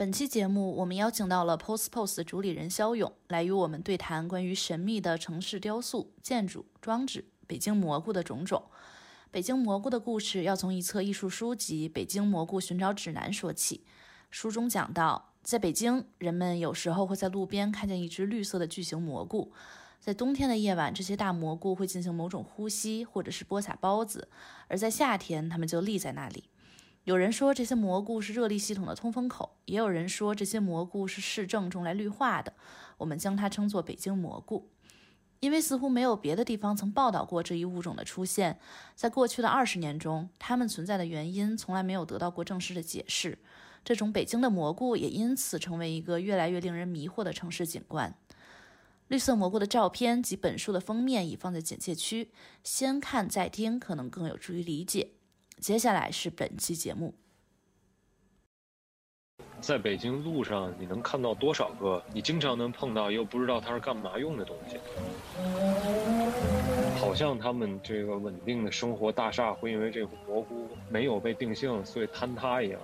本期节目，我们邀请到了 Post Post 的主理人肖勇，来与我们对谈关于神秘的城市雕塑、建筑、装置、北京蘑菇的种种。北京蘑菇的故事要从一册艺术书籍《北京蘑菇寻找指南》说起。书中讲到，在北京，人们有时候会在路边看见一只绿色的巨型蘑菇。在冬天的夜晚，这些大蘑菇会进行某种呼吸，或者是播撒孢子；而在夏天，它们就立在那里。有人说这些蘑菇是热力系统的通风口，也有人说这些蘑菇是市政种来绿化的。我们将它称作北京蘑菇。因为似乎没有别的地方曾报道过这一物种的出现，在过去的二十年中，它们存在的原因从来没有得到过正式的解释。这种北京的蘑菇也因此成为一个越来越令人迷惑的城市景观。绿色蘑菇的照片及本书的封面已放在简介区，先看再听可能更有助于理解。接下来是本期节目。在北京路上，你能看到多少个你经常能碰到又不知道它是干嘛用的东西？好像他们这个稳定的生活大厦会因为这个蘑菇没有被定性，所以坍塌一样。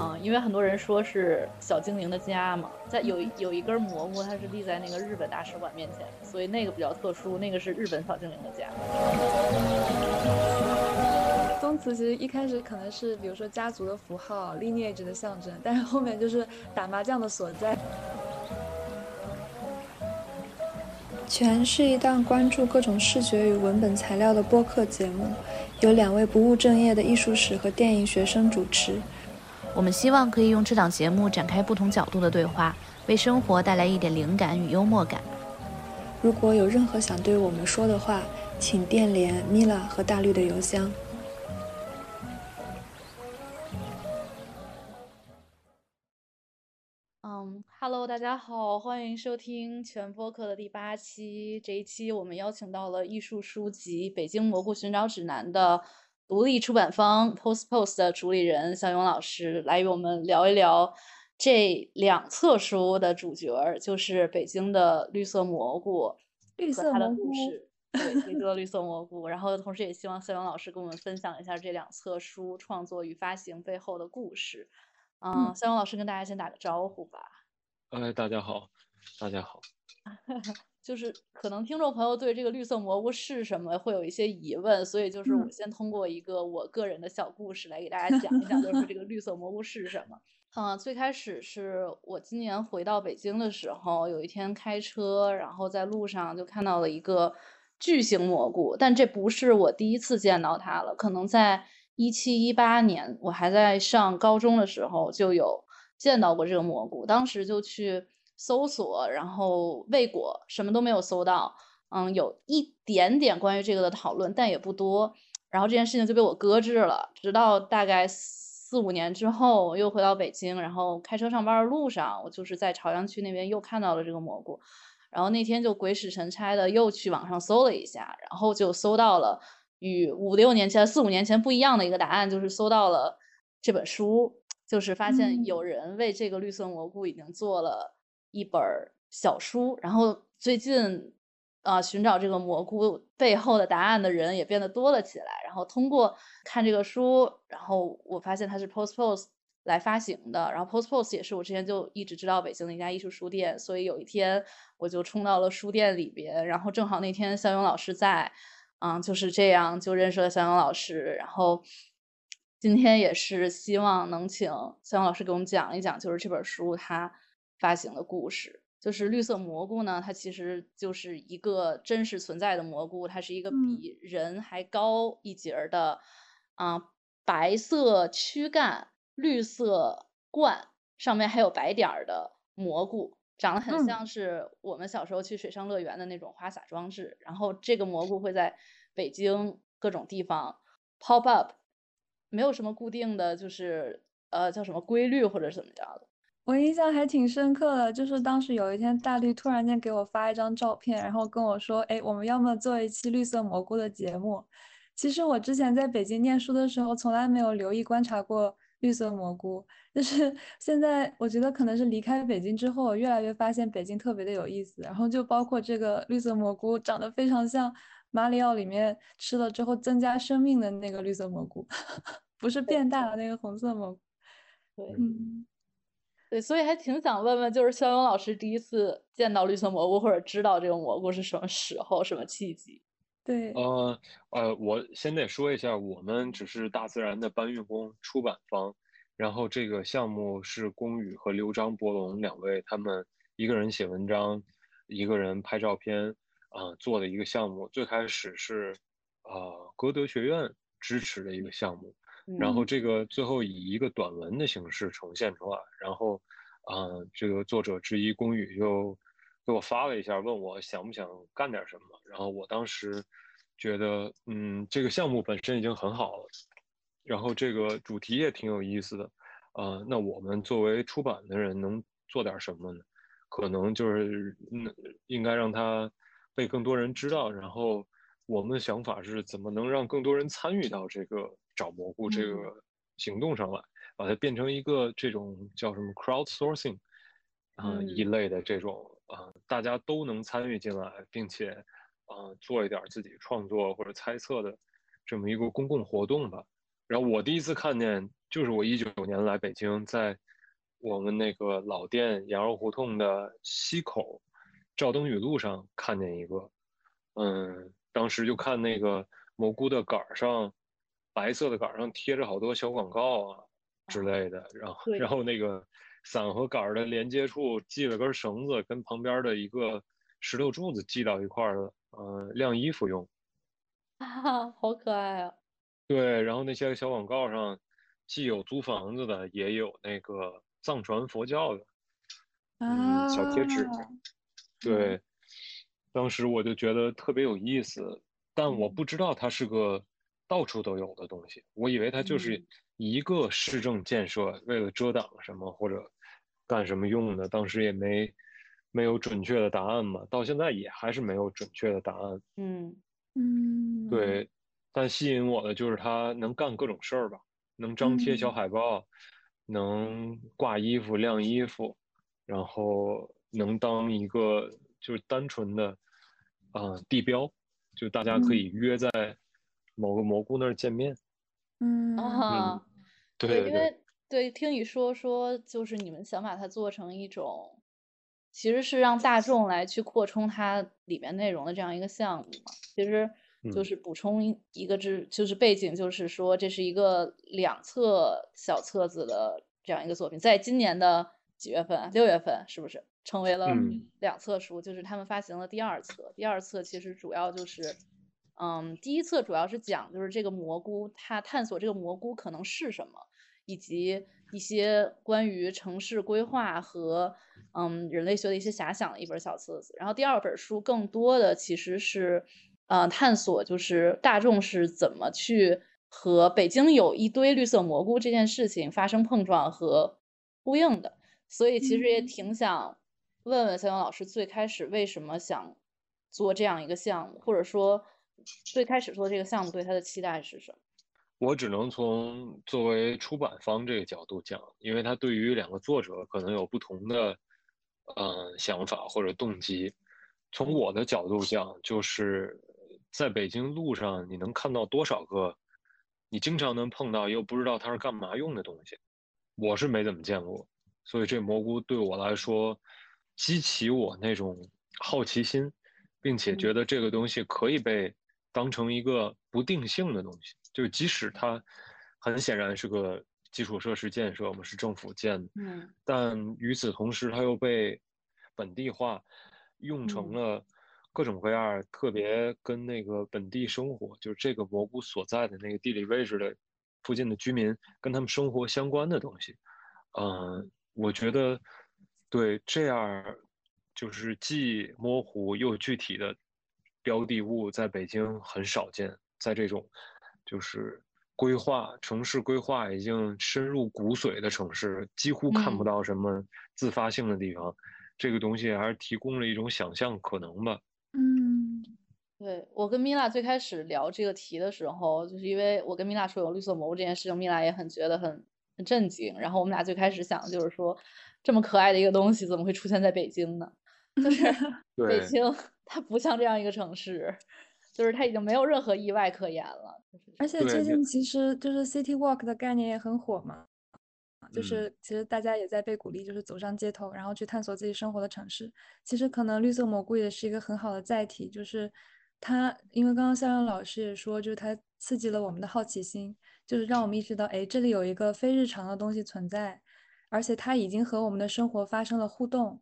嗯，因为很多人说是小精灵的家嘛，在有有一根蘑菇，它是立在那个日本大使馆面前，所以那个比较特殊，那个是日本小精灵的家。宗祠其实一开始可能是，比如说家族的符号、lineage 的象征，但是后面就是打麻将的所在。全是一档关注各种视觉与文本材料的播客节目，由两位不务正业的艺术史和电影学生主持。我们希望可以用这档节目展开不同角度的对话，为生活带来一点灵感与幽默感。如果有任何想对我们说的话，请电联米拉和大绿的邮箱。，Hello，大家好，欢迎收听全播客的第八期。这一期我们邀请到了艺术书籍《北京蘑菇寻找指南》的独立出版方 Post Post 的主理人肖勇老师，来与我们聊一聊这两册书的主角，就是北京的绿色蘑菇绿色蘑菇，对，北京的绿色蘑菇。然后同时也希望肖勇老师跟我们分享一下这两册书创作与发行背后的故事。嗯，肖勇老师跟大家先打个招呼吧。哎，大家好，大家好。就是可能听众朋友对这个绿色蘑菇是什么会有一些疑问，所以就是我先通过一个我个人的小故事来给大家讲一讲，就是这个绿色蘑菇是什么。嗯，最开始是我今年回到北京的时候，有一天开车，然后在路上就看到了一个巨型蘑菇，但这不是我第一次见到它了，可能在。一七一八年，我还在上高中的时候就有见到过这个蘑菇，当时就去搜索，然后未果，什么都没有搜到。嗯，有一点点关于这个的讨论，但也不多。然后这件事情就被我搁置了，直到大概四五年之后，我又回到北京，然后开车上班的路上，我就是在朝阳区那边又看到了这个蘑菇。然后那天就鬼使神差的又去网上搜了一下，然后就搜到了。与五六年前、四五年前不一样的一个答案，就是搜到了这本书，就是发现有人为这个绿色蘑菇已经做了一本小书。然后最近，啊，寻找这个蘑菇背后的答案的人也变得多了起来。然后通过看这个书，然后我发现它是 Post Post 来发行的。然后 Post Post 也是我之前就一直知道北京的一家艺术书店，所以有一天我就冲到了书店里边，然后正好那天肖勇老师在。嗯，就是这样就认识了肖勇老师，然后今天也是希望能请肖勇老师给我们讲一讲，就是这本书它发行的故事。就是绿色蘑菇呢，它其实就是一个真实存在的蘑菇，它是一个比人还高一截儿的，啊，白色躯干、绿色冠，上面还有白点儿的蘑菇。长得很像是我们小时候去水上乐园的那种花洒装置，然后这个蘑菇会在北京各种地方 pop up，没有什么固定的就是呃叫什么规律或者怎么着的。我印象还挺深刻的，就是当时有一天大力突然间给我发一张照片，然后跟我说：“哎，我们要么做一期绿色蘑菇的节目。”其实我之前在北京念书的时候，从来没有留意观察过。绿色蘑菇，就是现在我觉得可能是离开北京之后，我越来越发现北京特别的有意思。然后就包括这个绿色蘑菇，长得非常像马里奥里面吃了之后增加生命的那个绿色蘑菇，不是变大的那个红色蘑菇。对，嗯，对，所以还挺想问问，就是肖勇老师第一次见到绿色蘑菇或者知道这个蘑菇是什么时候、什么契机？对，呃呃，我先得说一下，我们只是大自然的搬运工出版方，然后这个项目是龚宇和刘张博龙两位，他们一个人写文章，一个人拍照片，啊、做的一个项目。最开始是呃歌德学院支持的一个项目，然后嗯这个最后以一个短文的形式呈现出来，然后，啊、这个作者之一龚宇就给我发了一下，问我想不想干点什么，然后我当时觉得，嗯，这个项目本身已经很好了，然后这个主题也挺有意思的，啊、那我们作为出版的人能做点什么呢？可能就是嗯，应该让它被更多人知道。然后我们的想法是怎么能让更多人参与到这个找蘑菇这嗯个行动上来，把它变成一个这种叫什么 crowdsourcing 啊、一嗯类的这种啊、大家都能参与进来，并且啊、做一点自己创作或者猜测的这么一个公共活动吧。然后我第一次看见，就是我一九年来北京，在我们那个老店羊肉胡同的西口赵登禹路上看见一个，嗯，当时就看那个蘑菇的杆儿上，白色的杆儿上贴着好多小广告啊之类的，然后然后那个伞和杆儿的连接处系了根绳子，跟旁边的一个石头柱子系到一块儿了，呃，晾衣服用。啊，好可爱啊！对，然后那些小广告上，既有租房子的，也有那个藏传佛教的，嗯，小贴纸。啊对，当时我就觉得特别有意思，但我不知道它是个到处都有的东西，我以为它就是嗯。一个市政建设，为了遮挡什么或者干什么用的，当时也没没有准确的答案嘛，到现在也还是没有准确的答案。嗯。嗯，对，但吸引我的就是它能干各种事儿吧，能张贴小嗯。海报，能挂衣服、晾衣服，然后能当一个就是单纯的啊、地标，就大家可以约在某个蘑菇那儿见面。嗯啊，对对，因对为对听你说说，就是你们想把它做成一种，其实是让大众来去扩充它里面内容的这样一个项目嘛。其实就嗯是补充一一个知，就是背景，就是说这是一个两册小册子的这样一个作品，在今年的几月份啊？六月份是不是成为了嗯两册书？就是他们发行了第二册，第二册其实主要就是。嗯，第一册主要是讲就是这个蘑菇，它探索这个蘑菇可能是什么，以及一些关于城市规划和嗯人类学的一些遐想的一本小册子。然后第二本书更多的其实是呃探索就是大众是怎么去和北京有一堆绿色蘑菇这件事情发生碰撞和呼应的。所以其实也嗯挺想问问肖勇老师，最开始为什么想做这样一个项目，或者说最开始做这个项目对他的期待是什么？我只能从作为出版方这个角度讲，因为他对于两个作者可能有不同的呃想法或者动机。从我的角度讲，就是在北京路上你能看到多少个你经常能碰到又不知道它是干嘛用的东西，我是没怎么见过。所以这蘑菇对我来说，激起我那种好奇心，并且觉得这个东西可以被当成一个不定性的东西，就即使它很显然是个基础设施建设，我们是政府建的，嗯。但与此同时，它又被本地化用成嗯。了各种各样特别跟那个本地生活，就是这个蘑菇所在的那个地理位置的附近的居民跟他们生活相关的东西。嗯、我觉得对这样就是既模糊又具体的标的物，在北京很少见，在这种就是规划城市规划已经深入骨髓的城市，几乎看不嗯到什么自发性的地方。这个东西还是提供了一种想象可能吧。嗯对，我跟米娅最开始聊这个题的时候，就是因为我跟米娅说有绿色蘑菇这件事情，米娅也很觉得很很震惊。然后我们俩最开始想的就是说，这么可爱的一个东西怎么会出现在北京呢？就是 北京它不像这样一个城市，就是它已经没有任何意外可言了。而且最近其实就是 City Walk 的概念也很火嘛，就是其实大家也在被鼓励，就是走上街头，然后去探索自己生活的城市。其实可能绿色蘑菇也是一个很好的载体，就是它，因为刚刚肖阳老师也说，就是它刺激了我们的好奇心，就是让我们意识到，哎，这里有一个非日常的东西存在，而且它已经和我们的生活发生了互动。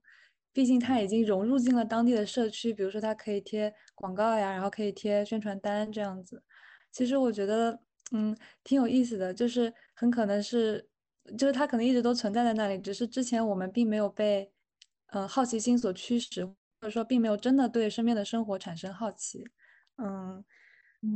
毕竟它已经融入进了当地的社区，比如说它可以贴广告呀，然后可以贴宣传单这样子。其实我觉得，嗯，挺有意思的，就是很可能是，就是它可能一直都存在在那里，只是之前我们并没有被，呃，好奇心所驱使，或者说并没有真的对身边的生活产生好奇。嗯，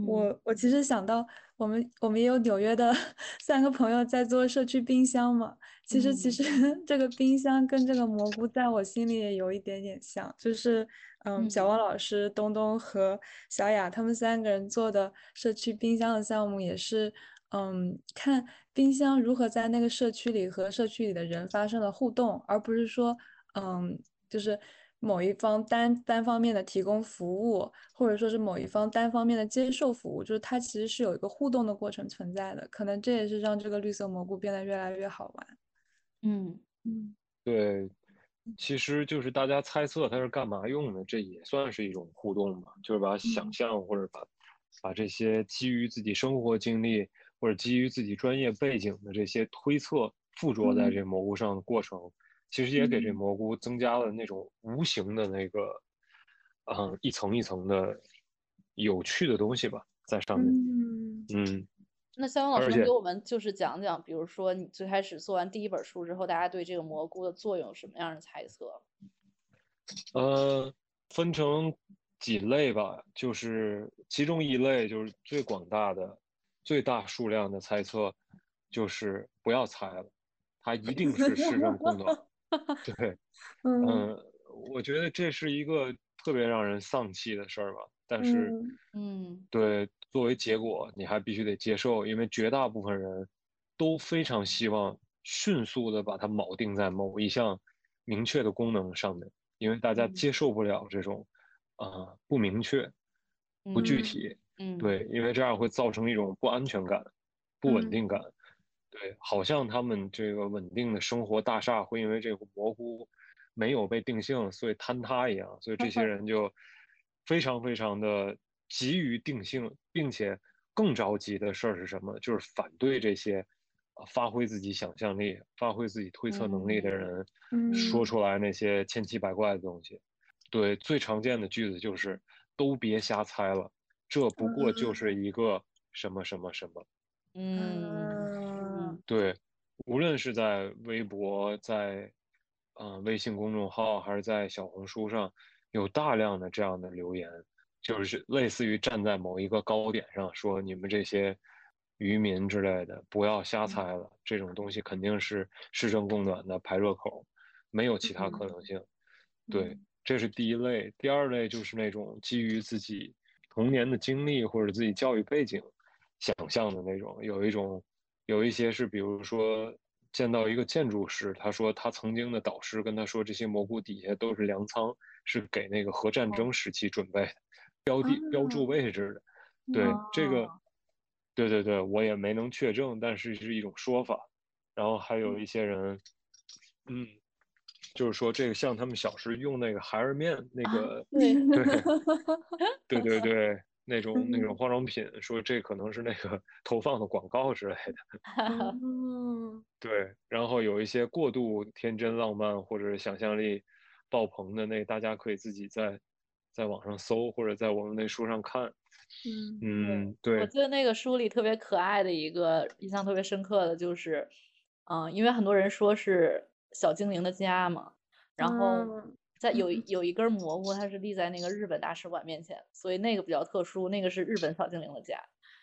我我其实想到，我们我们也有纽约的 三个朋友在做社区冰箱嘛。其实，其实 这个冰箱跟这个蘑菇，在我心里也有一点点像，就是，嗯，小王老师、东东和小雅他们三个人做的社区冰箱的项目，也是，嗯，看冰箱如何在那个社区里和社区里的人发生了互动，而不是说，嗯，就是某一方单单方面的提供服务，或者说是某一方单方面的接受服务，就是它其实是有一个互动的过程存在的，可能这也是让这个绿色蘑菇变得越来越好玩。嗯。嗯，对，其实就是大家猜测它是干嘛用的，这也算是一种互动吧，就是把想象或者把把这些基于自己生活经历或者基于自己专业背景的这些推测附着在这蘑菇上的过程，其实也给这蘑菇增加了那种无形的那个，嗯，一层一层的有趣的东西吧，在上面，嗯。那肖阳老师能给我们就是讲讲，比如说你最开始做完第一本书之后，大家对这个蘑菇的作用有什么样的猜测？呃，分成几类吧，就是其中一类就是最广大的、最大数量的猜测，就是不要猜了，它一定是市政供暖。对，嗯，我觉得这是一个特别让人丧气的事儿吧，但是，嗯，对。作为结果，你还必须得接受，因为绝大部分人都非常希望迅速的把它铆定在某一项明确的功能上面，因为大家接受不了这种啊不明确、不具体。嗯，对，因为这样会造成一种不安全感、不稳定感。对，好像他们这个稳定的生活大厦会因为这个蘑菇没有被定性，所以坍塌一样。所以这些人就非常非常的。急于定性，并且更着急的事儿是什么？就是反对这些，发挥自己想象力、发挥自己推测能力的人说出来那些千奇百怪的东西。对，最常见的句子就是“都别瞎猜了，这不过就是一个什么什么什么。”嗯，对，无论是在微博、在嗯微信公众号，还是在小红书上，有大量的这样的留言。就是类似于站在某一个高点上说你们这些渔民之类的不要瞎猜了，这种东西肯定是市政供暖的排热口，没有其他可能性。对，这是第一类。第二类就是那种基于自己童年的经历或者自己教育背景想象的那种。有一种，有一些是比如说见到一个建筑师，他说他曾经的导师跟他说这些蘑菇底下都是粮仓，是给那个核战争时期准备的。标的标注位置的，对这个，对对对，我也没能确证，但是是一种说法。然后还有一些人，嗯，就是说这个像他们小时用那个孩儿面那个，对对对对对，那种那种化妆品，说这可能是那个 投放的广告之类的。对，然后有一些过度天真浪漫或者想象力爆棚的，那大家可以自己在。在网上搜，或者在我们那书上看，嗯嗯，对。我记得那个书里特别可爱的一个印象特别深刻的就是，嗯，因为很多人说是小精灵的家嘛，然后在有有一根蘑菇，它是立在那个日本大使馆面前，所以那个比较特殊，那个是日本小精灵的家。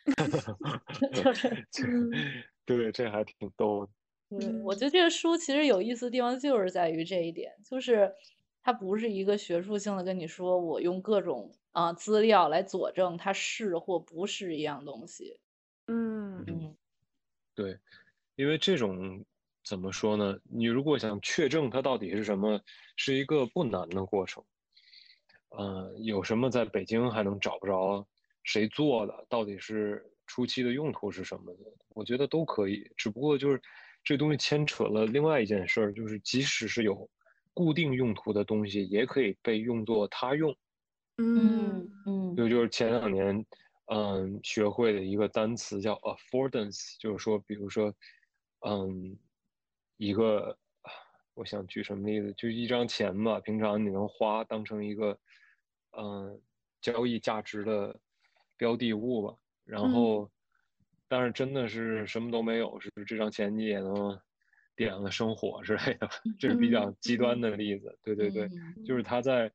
就是，对，这还挺逗的。对，我觉得这个书其实有意思的地方就是在于这一点，就是。它不是一个学术性的跟你说，我用各种啊资料来佐证它是或不是一样东西。嗯嗯，对，因为这种怎么说呢？你如果想确证它到底是什么，是一个不难的过程。嗯，有什么在北京还能找不着谁做的？到底是初期的用途是什么的？我觉得都可以，只不过就是这东西牵扯了另外一件事儿，就是即使是有固定用途的东西，也可以被用作他用。嗯嗯就就是前两年，嗯，学会的一个单词叫 affordance，就是说，比如说，嗯，一个，我想举什么例子，就一张钱吧，平常你能花当成一个，嗯，交易价值的标的物吧，然嗯后，但是真的是什么都没有，是这张钱你也能点了生火之类的，这是比较嗯极端的例子。对对对，嗯就是它在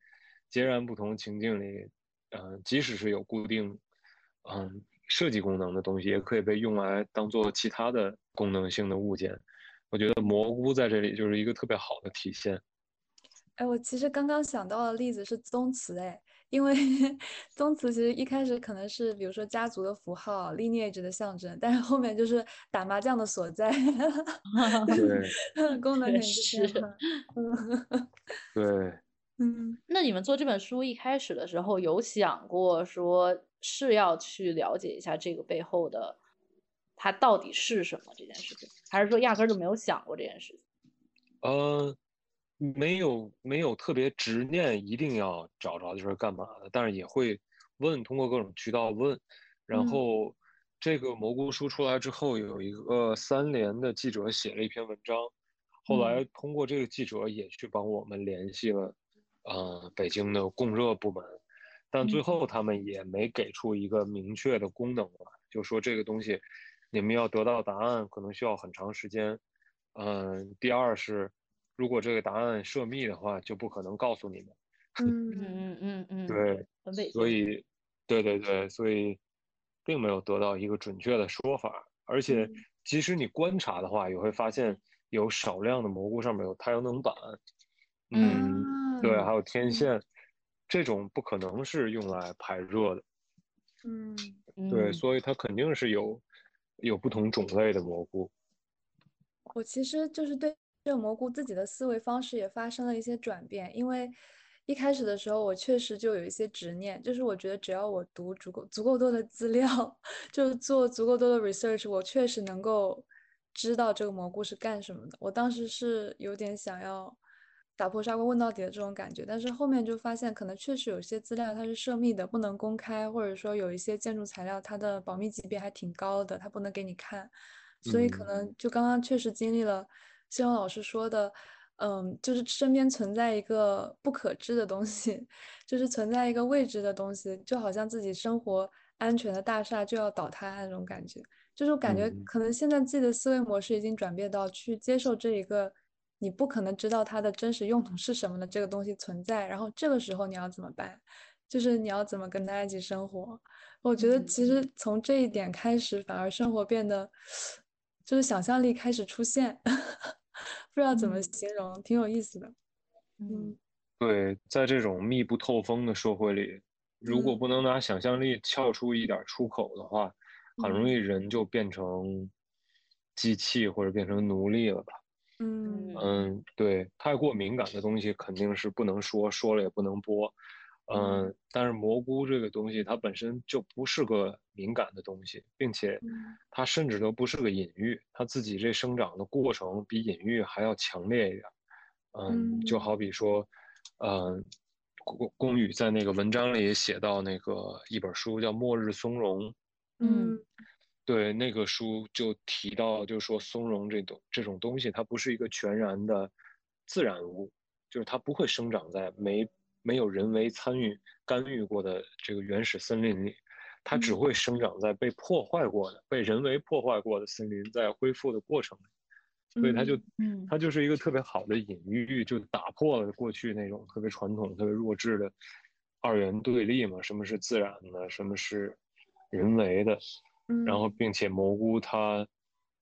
截然不同情境里，嗯、即使是有固定，嗯，设计功能的东西，也可以被用来当做其他的功能性的物件。我觉得蘑菇在这里就是一个特别好的体现。哎，我其实刚刚想到的例子是宗祠，哎，因为 宗祠其实一开始可能是比如说家族的符号、lineage 的象征，但是后面就是打麻将的所在，对功能确点是。嗯 对，嗯那你们做这本书一开始的时候有想过说是要去了解一下这个背后的它到底是什么这件事情，还是说压根儿就没有想过这件事情？呃，没有没有特别执念一定要找着就是干嘛的，但是也会问，通过各种渠道问。然嗯后这个蘑菇书出来之后，有一个三联的记者写了一篇文章，后来通过这个记者也去帮我们联系了，呃，北京的供热部门，但最后他们也没给出一个明确的功能来，就说这个东西你们要得到答案可能需要很长时间。嗯，第二是，如果这个答案涉密的话，就不可能告诉你们。嗯嗯嗯嗯嗯，对，所。以，对对对，所以并没有得到一个准确的说法。而且，即使你观察的话，也会发现有少量的蘑菇上面有太阳能板，嗯，对，还有天线，这种不可能是用来排热的。嗯对，嗯所以它肯定是有有不同种类的蘑菇。我其实就是对这个蘑菇自己的思维方式也发生了一些转变，因为一开始的时候我确实就有一些执念，就是我觉得只要我读足够足够多的资料，就是做足够多的 research，我确实能够知道这个蘑菇是干什么的。我当时是有点想要打破砂锅问到底的这种感觉，但是后面就发现可能确实有些资料它是涉密的，不能公开，或者说有一些建筑材料它的保密级别还挺高的，它不能给你看。所以可嗯能就刚刚确实经历了希望老师说的，嗯，就是身边存在一个不可知的东西，就是存在一个未知的东西，就好像自己生活安全的大厦就要倒塌那种感觉。就是感觉嗯可能现在自己的思维模式已经转变到去接受这一个你不可能知道它的真实用途是什么的这个东西存在，然后这个时候你要怎么办？就是你要怎么跟他一起生活？我觉得嗯其实从这一点开始，反而生活变得就是想象力开始出现，不知道怎么嗯形容，挺有意思的。嗯嗯对，在这种密不透风的社会里，如果嗯不能拿想象力撬出一点儿出口的话，很容嗯易人就变成机器或者变成奴隶了吧。嗯。嗯，对，太过敏感的东西肯定是不能说，说了也不能播。嗯，但是蘑菇这个东西它本身就不是个敏感的东西，并且嗯。它甚至都不是个隐喻，它自己这生长的过程比隐喻还要强烈一点。嗯，就嗯。好比说，嗯，宫宫宇在那个文章里也写到那个一本书叫《末日松茸》，嗯对，那个书就提到，就是说松茸这种这种东西，它不是一个全然的自然物，就是它不会生长在没没有人为参与干预过的这个原始森林里，它只嗯。会生长在被破坏过的、被人为破坏过的森林在恢复的过程里，所以它就嗯。它就是一个特别好的隐喻，就打破了过去那种特别传统、特别弱智的二元对立嘛，什么是自然的，什么是人为的。然后嗯并且蘑菇它，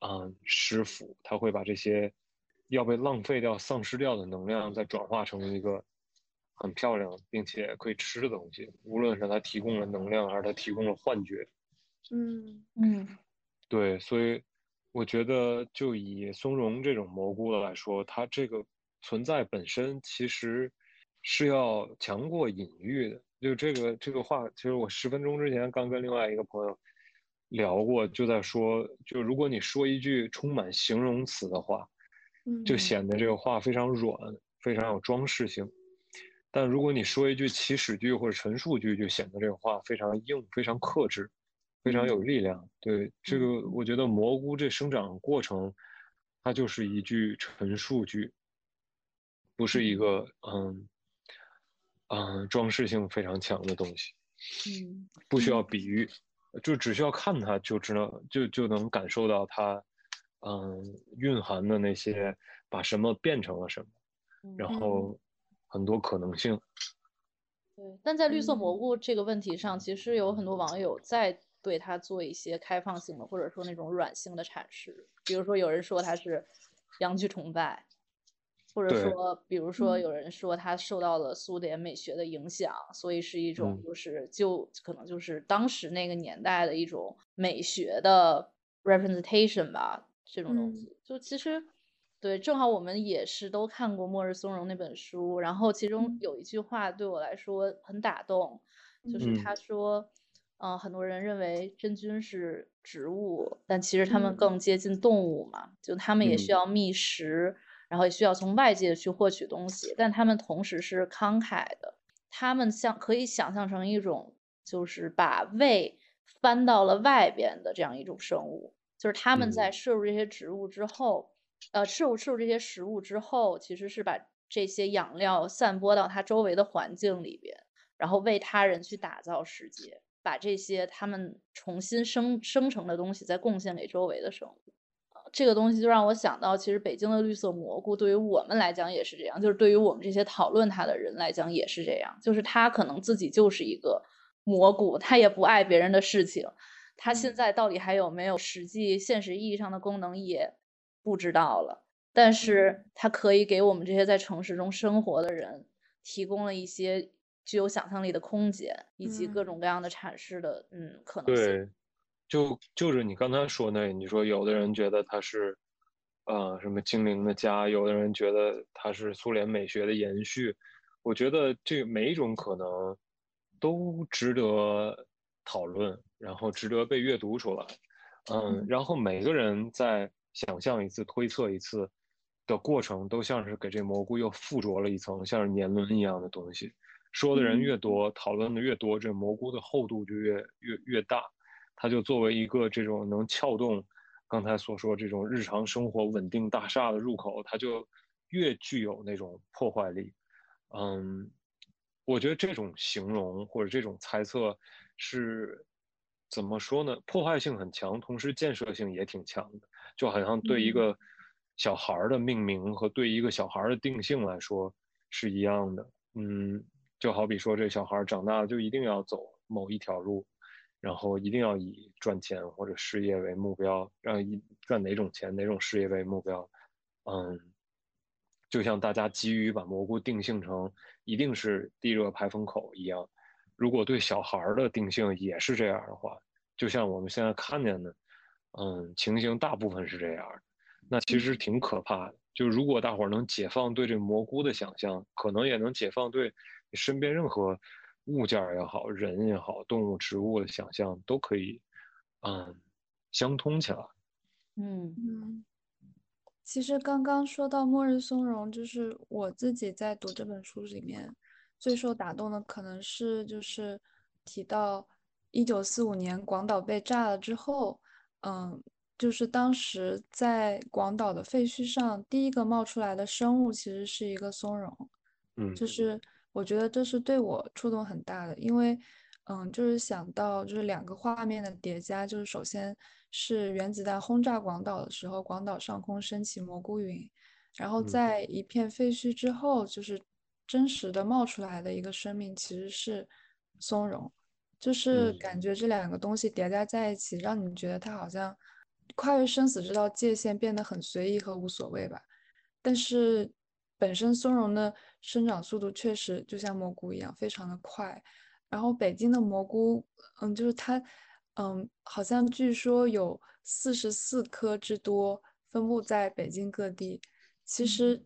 嗯，师傅它会把这些要被浪费掉、丧失掉的能量，再转化成一个很漂亮并且可以吃的东西。无论是它提供了能量，还是它提供了幻觉，嗯嗯对，所以我觉得就以松茸这种蘑菇来说，它这个存在本身其实是要强过隐喻的。就这个这个话，其实我十分钟之前刚跟另外一个朋友聊过，就在说，就如果你说一句充满形容词的话，就嗯。显得这个话非常软，非常有装饰性。但如果你说一句祈使句或者陈述句，就显得这个话非常硬、非常克制、非常有力量。对这个，我觉得蘑菇这生长过程，它就是一句陈述句，不是一个嗯嗯装饰性非常强的东西，嗯不需要比喻，就只需要看它就知道，就就能感受到它嗯蕴含的那些把什么变成了什么。嗯然后很多可能性。对，但在绿色蘑嗯菇这个问题上，其实有很多网友在对它做一些开放性的，或者说那种软性的阐释。比如说，有人说它是阳具崇拜，或者说，比如说嗯。有人说他受到了苏联美学的影响，所以是一种嗯。就是就可能就是当时那个年代的一种美学的 representation 吧，这种东嗯。西。就其实。对，正好我们也是都看过《末日松茸》那本书，然后其中嗯。有一句话对我来说很打动，就是嗯。他说，嗯、很多人认为真菌是植物，但其实它们嗯。更接近动物嘛，就它们也需嗯。要觅食，然后也需要从外界去获取东西，但他们同时是慷慨的，他们像可以想象成一种就是把胃翻到了外边的这样一种生物，就是他们在嗯摄入这些植物之后。呃，摄入摄入这些食物之后，其实是把这些养料散播到它周围的环境里边，然后为他人去打造世界，把这些他们重新生生成的东西再贡献给周围的生物。呃这个东西就让我想到，其实北京的绿色蘑菇对于我们来讲也是这样，就是对于我们这些讨论它的人来讲也是这样，就是它可能自己就是一个蘑菇，它也不爱别人的事情，它现嗯在到底还有没有实际现实意义上的功能也不知道了。但是它可以给我们这些在城市中生活的人提供了一些具有想象力的空间，以及各嗯种各样的阐释的嗯可能性。对，就就是你刚才说那，你说有的人觉得它是，呃，什么精灵的家，有的人觉得它是苏联美学的延续。我觉得这每一种可能都值得讨论，然后值得被阅读出来。嗯，嗯然后每个人在想象一次、推测一次的过程，都像是给这蘑菇又附着了一层像是年轮一样的东西。说的人越多，讨论的越多，这蘑菇的厚度就越越越大。它就作为一个这种能撬动刚才所说这种日常生活稳定大厦的入口，它就越具有那种破坏力。嗯，我觉得这种形容或者这种猜测是怎么说呢？破坏性很强，同时建设性也挺强的，就好像对一嗯个小孩儿的命名和对一个小孩儿的定性来说是一样的。嗯，就好比说这小孩儿长大了就一定要走某一条路，然后一定要以赚钱或者事业为目标，让以赚哪种钱、哪种事业为目标。嗯，就像大家急于把蘑菇定性成一定是地热排风口一样，如果对小孩儿的定性也是这样的话，就像我们现在看见的，嗯，情形大部分是这样，那其实挺可怕的。就如果大伙儿能解放对这蘑菇的想象，可能也能解放对身边任何物件儿也好、人也好、动物、植物的想象，都可以，嗯，相通起来。嗯嗯，其实刚刚说到末日松茸，就是我自己在读这本书里面最受打动的，可能是就是提到一九四五年广岛被炸了之后，嗯，就是当时在广岛的废墟上第一个冒出来的生物其实是一个松茸。嗯就是我觉得这是对我触动很大的，因为，嗯，就是想到就是两个画面的叠加，就是首先是原子弹轰炸广岛的时候，广岛上空升起蘑菇云，然后嗯。在一片废墟之后，就是真实的冒出来的一个生命其实是松茸，就是嗯。感觉这两个东西叠加在一起，让你觉得它好像跨越生死这道界限变得很随意和无所谓吧。但是本身松茸的生长速度确实就像蘑菇一样，非常的快。然后北京的蘑菇，嗯，就是它，嗯，好像据说有四十四颗之多，分布在北京各地。其实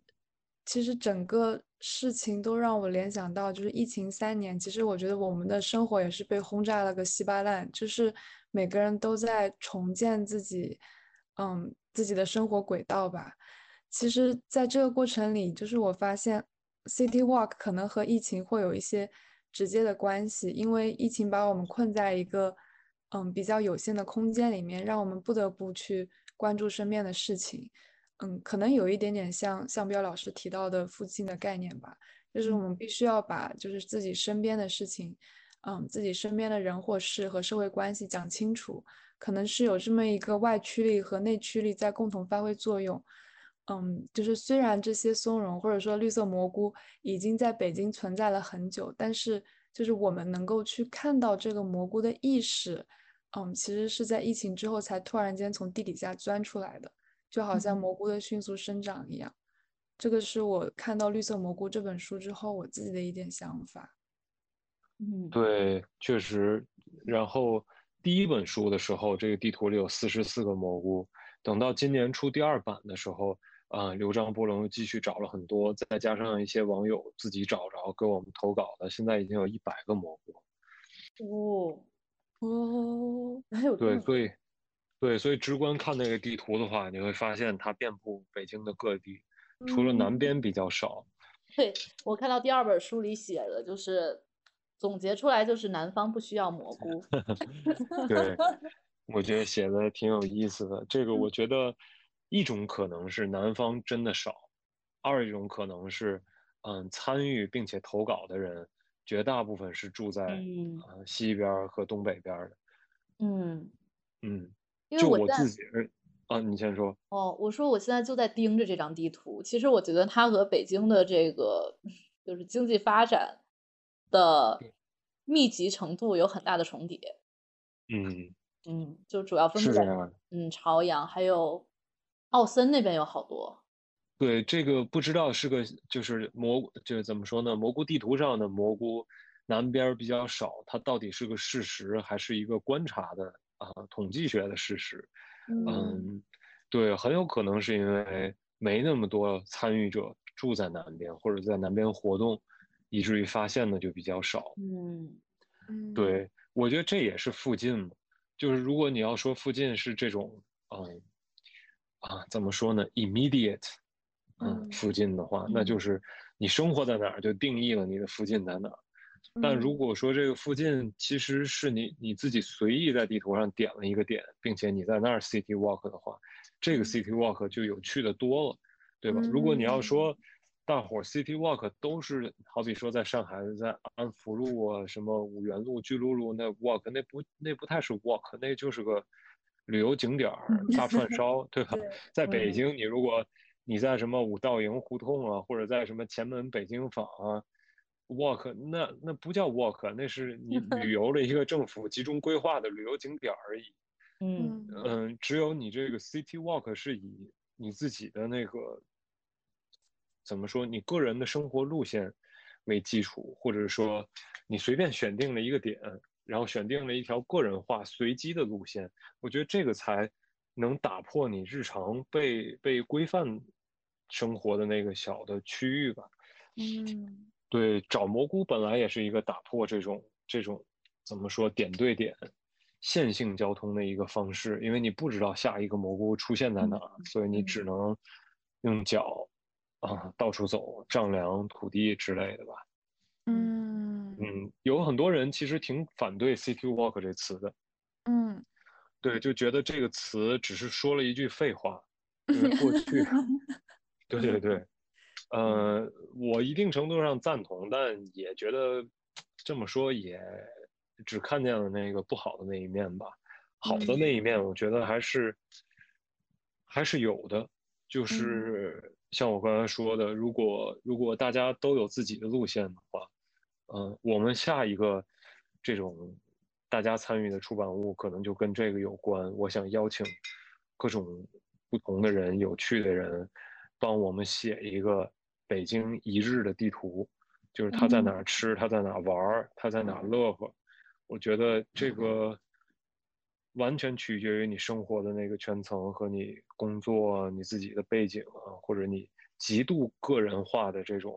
其实整个事情都让我联想到，就是疫情三年，其实我觉得我们的生活也是被轰炸了个稀巴烂，就是每个人都在重建自己，嗯，自己的生活轨道吧。其实，在这个过程里，就是我发现，City Walk 可能和疫情会有一些直接的关系，因为疫情把我们困在一个，嗯，比较有限的空间里面，让我们不得不去关注身边的事情。嗯，可能有一点点像向彪老师提到的附近的概念吧，就是我们必须要把就是自己身边的事情，嗯，自己身边的人或事和社会关系讲清楚，可能是有这么一个外驱力和内驱力在共同发挥作用。嗯，就是虽然这些松茸或者说绿色蘑菇已经在北京存在了很久，但是就是我们能够去看到这个蘑菇的意识，嗯，其实是在疫情之后才突然间从地底下钻出来的。就好像蘑菇的迅速生长一样，这个是我看到《绿色蘑菇》这本书之后我自己的一点想法。嗯，对，确实。然后第一本书的时候，这个地图里有四十四个蘑菇。等到今年出第二版的时候，啊，刘章波龙又继续找了很多，再加上一些网友自己找着给我们投稿的，现在已经有一百个蘑菇。哦哦，还有对，所以。对，所以直观看那个地图的话，你会发现它遍布北京的各地，除了南边比较少。对我看到第二本书里写的就是总结出来就是南方不需要蘑菇。对，我觉得写的挺有意思的。这个我觉得一种可能是南方真的少，二一种可能是嗯参与并且投稿的人绝大部分是住在呃西边和东北边的。嗯嗯。因为我自己啊，你先说。哦，我说我现在就在盯着这张地图。其实我觉得它和北京的这个就是经济发展的密集程度有很大的重叠。嗯嗯，就主要分布在嗯朝阳，还有奥森那边有好多。对，这个不知道是个就是蘑菇，就是怎么说呢？蘑菇地图上的蘑菇南边比较少，它到底是个事实还是一个观察的？啊，统计学的事实，嗯，对，很有可能是因为没那么多参与者住在南边，或者在南边活动，以至于发现的就比较少。嗯嗯，对，我觉得这也是附近嘛，就是如果你要说附近是这种，嗯，啊，怎么说呢？immediate，嗯，附近的话，那就是你生活在哪儿，就定义了你的附近在哪儿。但如果说这个附近其实是你你自己随意在地图上点了一个点，并且你在那儿 city walk 的话，这个 city walk 就有趣的多了，对吧？如果你要说大伙 city walk 都是好比说在上海在安福路啊、什么五原路、巨鹿路那 walk，那不那不太是 walk，那就是个旅游景点儿 大串烧，对吧？在北京，你如果你在什么五道营胡同啊，或者在什么前门北京坊啊。walk 那那不叫 walk，那是 你旅游的一个政府集中规划的旅游景点而已。嗯嗯，只有你这个 city walk 是以你自己的那个怎么说，你个人的生活路线为基础，或者说你随便选定了一个点，然后选定了一条个人化随机的路线，我觉得这个才能打破你日常被被规范生活的那个小的区域吧。嗯。对，找蘑菇本来也是一个打破这种这种怎么说点对点线性交通的一个方式，因为你不知道下一个蘑菇出现在哪，所以你只能用脚啊到处走，丈量土地之类的吧。嗯嗯，有很多人其实挺反对 “city walk” 这词的。嗯，对，就觉得这个词只是说了一句废话，过 去，对对对。呃，我一定程度上赞同，但也觉得这么说也只看见了那个不好的那一面吧。好的那一面，我觉得还是还是有的。就是像我刚才说的，如果如果大家都有自己的路线的话，嗯，我们下一个这种大家参与的出版物可能就跟这个有关。我想邀请各种不同的人、有趣的人，帮我们写一个。北京一日的地图，就是他在哪儿吃，他在哪儿玩儿，他在哪儿乐呵。我觉得这个完全取决于你生活的那个圈层和你工作、你自己的背景啊，或者你极度个人化的这种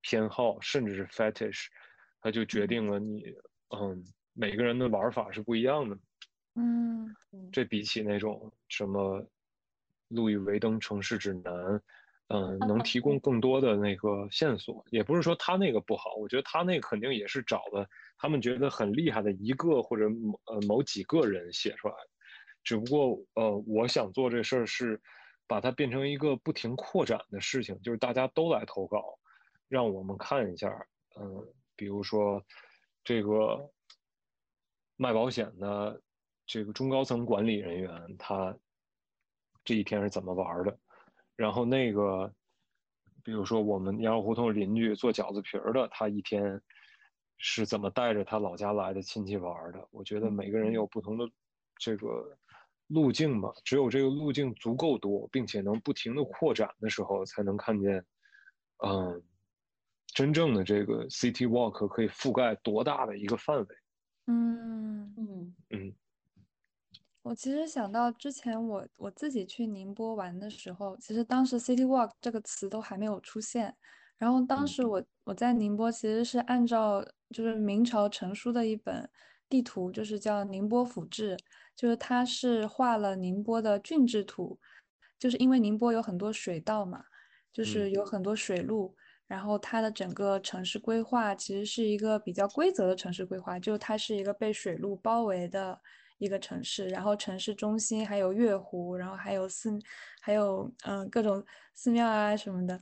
偏好，甚至是 fetish，它就决定了你，嗯，每个人的玩法是不一样的。嗯，这比起那种什么路易威登城市指南，嗯，能提供更多的那个线索。也不是说他那个不好，我觉得他那个肯定也是找的他们觉得很厉害的一个或者某呃某几个人写出来的。只不过呃，我想做这事儿是把它变成一个不停扩展的事情，就是大家都来投稿，让我们看一下，嗯，比如说这个卖保险的。这个中高层管理人员他这一天是怎么玩的？然后那个，比如说我们羊肉胡同邻居做饺子皮儿的，他一天是怎么带着他老家来的亲戚玩的？我觉得每个人有不同的这个路径吧。只有这个路径足够多，并且能不停的扩展的时候，才能看见，嗯，真正的这个 City Walk 可以覆盖多大的一个范围？嗯嗯嗯。我其实想到之前我我自己去宁波玩的时候，其实当时 City Walk 这个词都还没有出现。然后当时我我在宁波其实是按照就是明朝成书的一本地图，就是叫《宁波府志》，就是它是画了宁波的郡治图，就是因为宁波有很多水道嘛，就是有很多水路，然后它的整个城市规划其实是一个比较规则的城市规划，就它是一个被水路包围的。一个城市，然后城市中心还有月湖，然后还有寺，还有嗯各种寺庙啊什么的。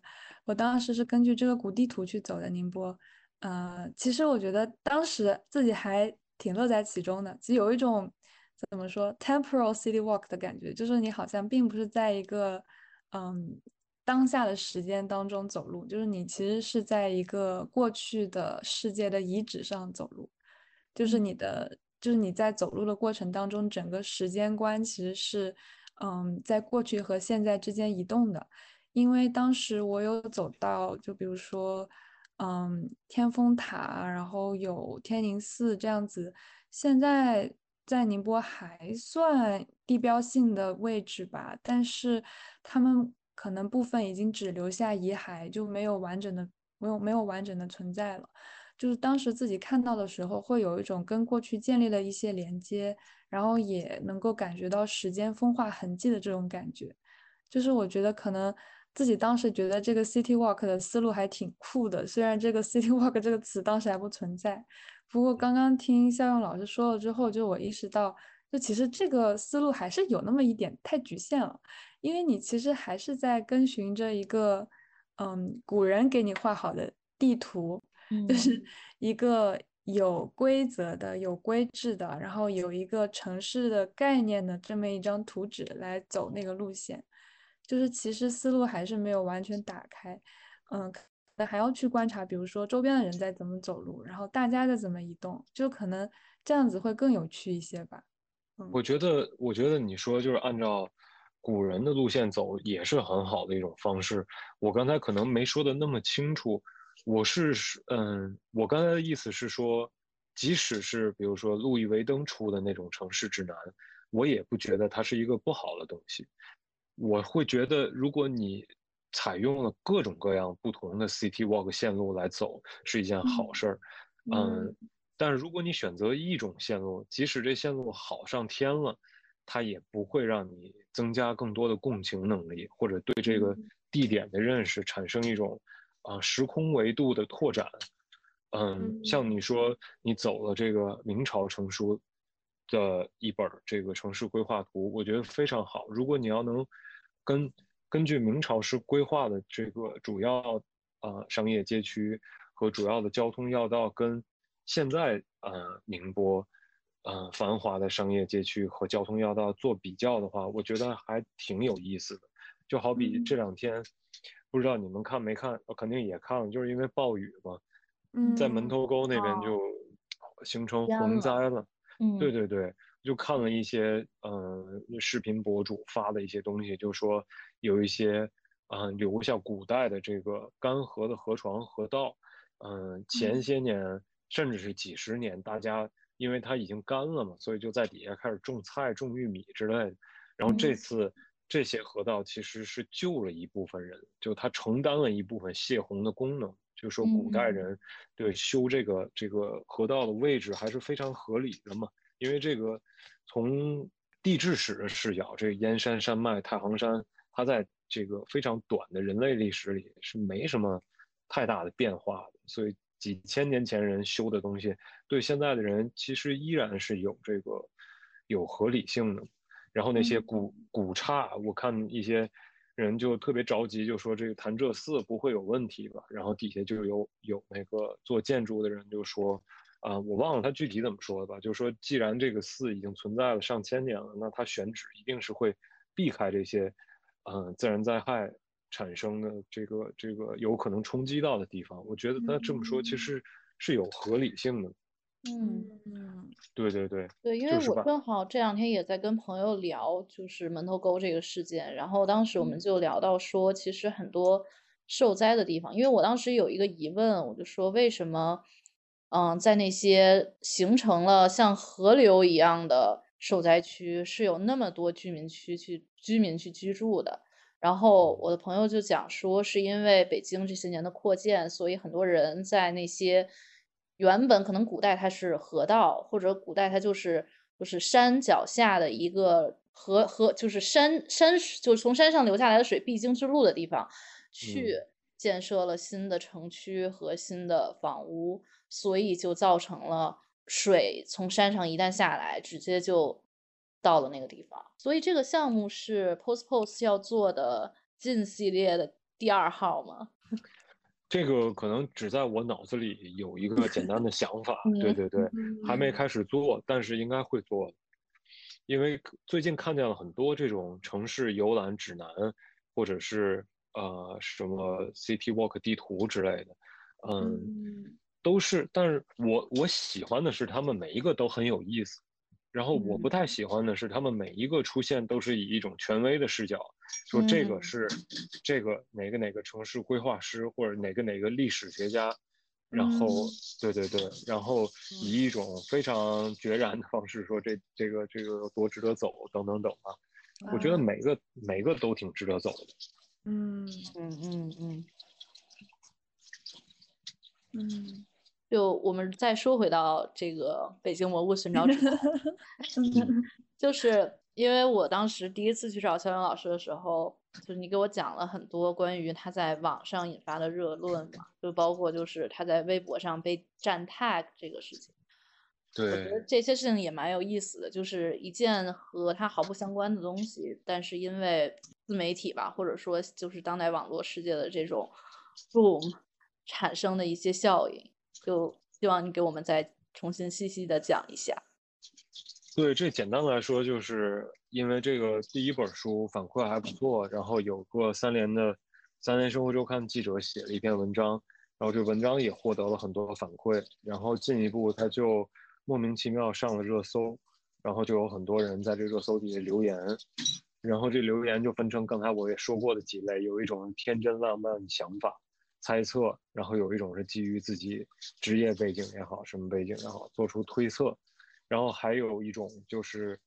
我当时是根据这个古地图去走的宁波，呃，其实我觉得当时自己还挺乐在其中的，其实有一种怎么说 temporal city walk 的感觉，就是你好像并不是在一个嗯当下的时间当中走路，就是你其实是在一个过去的世界的遗址上走路，就是你的。就是你在走路的过程当中，整个时间观其实是，嗯，在过去和现在之间移动的。因为当时我有走到，就比如说，嗯，天峰塔，然后有天宁寺这样子。现在在宁波还算地标性的位置吧，但是他们可能部分已经只留下遗骸，就没有完整的，没有没有完整的存在了。就是当时自己看到的时候，会有一种跟过去建立了一些连接，然后也能够感觉到时间风化痕迹的这种感觉。就是我觉得可能自己当时觉得这个 city walk 的思路还挺酷的，虽然这个 city walk 这个词当时还不存在。不过刚刚听肖勇老师说了之后，就我意识到，就其实这个思路还是有那么一点太局限了，因为你其实还是在跟循着一个，嗯，古人给你画好的地图。就是一个有规则的、有规制的，然后有一个城市的概念的这么一张图纸来走那个路线，就是其实思路还是没有完全打开，嗯，那还要去观察，比如说周边的人在怎么走路，然后大家在怎么移动，就可能这样子会更有趣一些吧。嗯，我觉得，我觉得你说就是按照古人的路线走也是很好的一种方式。我刚才可能没说的那么清楚。我是嗯，我刚才的意思是说，即使是比如说路易威登出的那种城市指南，我也不觉得它是一个不好的东西。我会觉得，如果你采用了各种各样不同的 City Walk 线路来走，是一件好事儿。嗯，但是如果你选择一种线路，即使这线路好上天了，它也不会让你增加更多的共情能力，或者对这个地点的认识产生一种。啊，时空维度的拓展，嗯，像你说你走了这个明朝成书的一本这个城市规划图，我觉得非常好。如果你要能根根据明朝是规划的这个主要啊商业街区和主要的交通要道，跟现在呃宁波呃繁华的商业街区和交通要道做比较的话，我觉得还挺有意思的。就好比这两天。不知道你们看没看？我肯定也看了，就是因为暴雨嘛，在门头沟那边就形成洪灾了。嗯，对对对，就看了一些呃视频博主发的一些东西，就说有一些呃留下古代的这个干涸的河床河道，嗯，前些年甚至是几十年，大家因为它已经干了嘛，所以就在底下开始种菜、种玉米之类的。然后这次这些河道其实是救了一部分人，就它承担了一部分泄洪的功能。就说古代人对修这个这个河道的位置还是非常合理的嘛，因为这个从地质史的视角，这个燕山山脉、太行山，它在这个非常短的人类历史里是没什么太大的变化的，所以几千年前人修的东西，对现在的人其实依然是有这个有合理性的。然后那些古古刹，我看一些。人就特别着急，就说这个潭柘寺不会有问题吧？然后底下就有有那个做建筑的人就说，啊，我忘了他具体怎么说的吧？就说既然这个寺已经存在了上千年了，那它选址一定是会避开这些，嗯，自然灾害产生的这个这个有可能冲击到的地方。我觉得他这么说其实是有合理性的。嗯。嗯，对对对对，因为我正好这两天也在跟朋友聊，就是门头沟这个事件，然后当时我们就聊到说，其实很多受灾的地方，因为我当时有一个疑问，我就说为什么，嗯，在那些形成了像河流一样的受灾区，是有那么多居民区去居民去居住的，然后我的朋友就讲说，是因为北京这些年的扩建，所以很多人在那些。原本可能古代它是河道，或者古代它就是就是山脚下的一个河河，就是山山就是从山上流下来的水必经之路的地方，去建设了新的城区和新的房屋，所以就造成了水从山上一旦下来，直接就到了那个地方。所以这个项目是 Post Post 要做的近系列的第二号吗？这个可能只在我脑子里有一个简单的想法，对对对，还没开始做，但是应该会做，因为最近看见了很多这种城市游览指南，或者是呃什么 City Walk 地图之类的，嗯，都是，但是我我喜欢的是他们每一个都很有意思。然后我不太喜欢的是，他们每一个出现都是以一种权威的视角，说这个是这个哪个哪个城市规划师或者哪个哪个历史学家，然后对对对，然后以一种非常决然的方式说这这个这个多值得走等等等啊。我觉得每个每个都挺值得走的。嗯。嗯嗯嗯。嗯。就我们再说回到这个北京蘑菇寻找者，就是因为我当时第一次去找肖勇老师的时候，就是你给我讲了很多关于他在网上引发的热论嘛，就包括就是他在微博上被站 tag 这个事情。对，我觉得这些事情也蛮有意思的，就是一件和他毫不相关的东西，但是因为自媒体吧，或者说就是当代网络世界的这种 boom 产生的一些效应。就希望你给我们再重新细细的讲一下。对，这简单来说，就是因为这个第一本书反馈还不错，然后有个三联的三联生活周刊记者写了一篇文章，然后这文章也获得了很多反馈，然后进一步他就莫名其妙上了热搜，然后就有很多人在这热搜底下留言，然后这留言就分成刚才我也说过的几类，有一种天真浪漫想法。猜测，然后有一种是基于自己职业背景也好，什么背景也好，做出推测，然后还有一种就是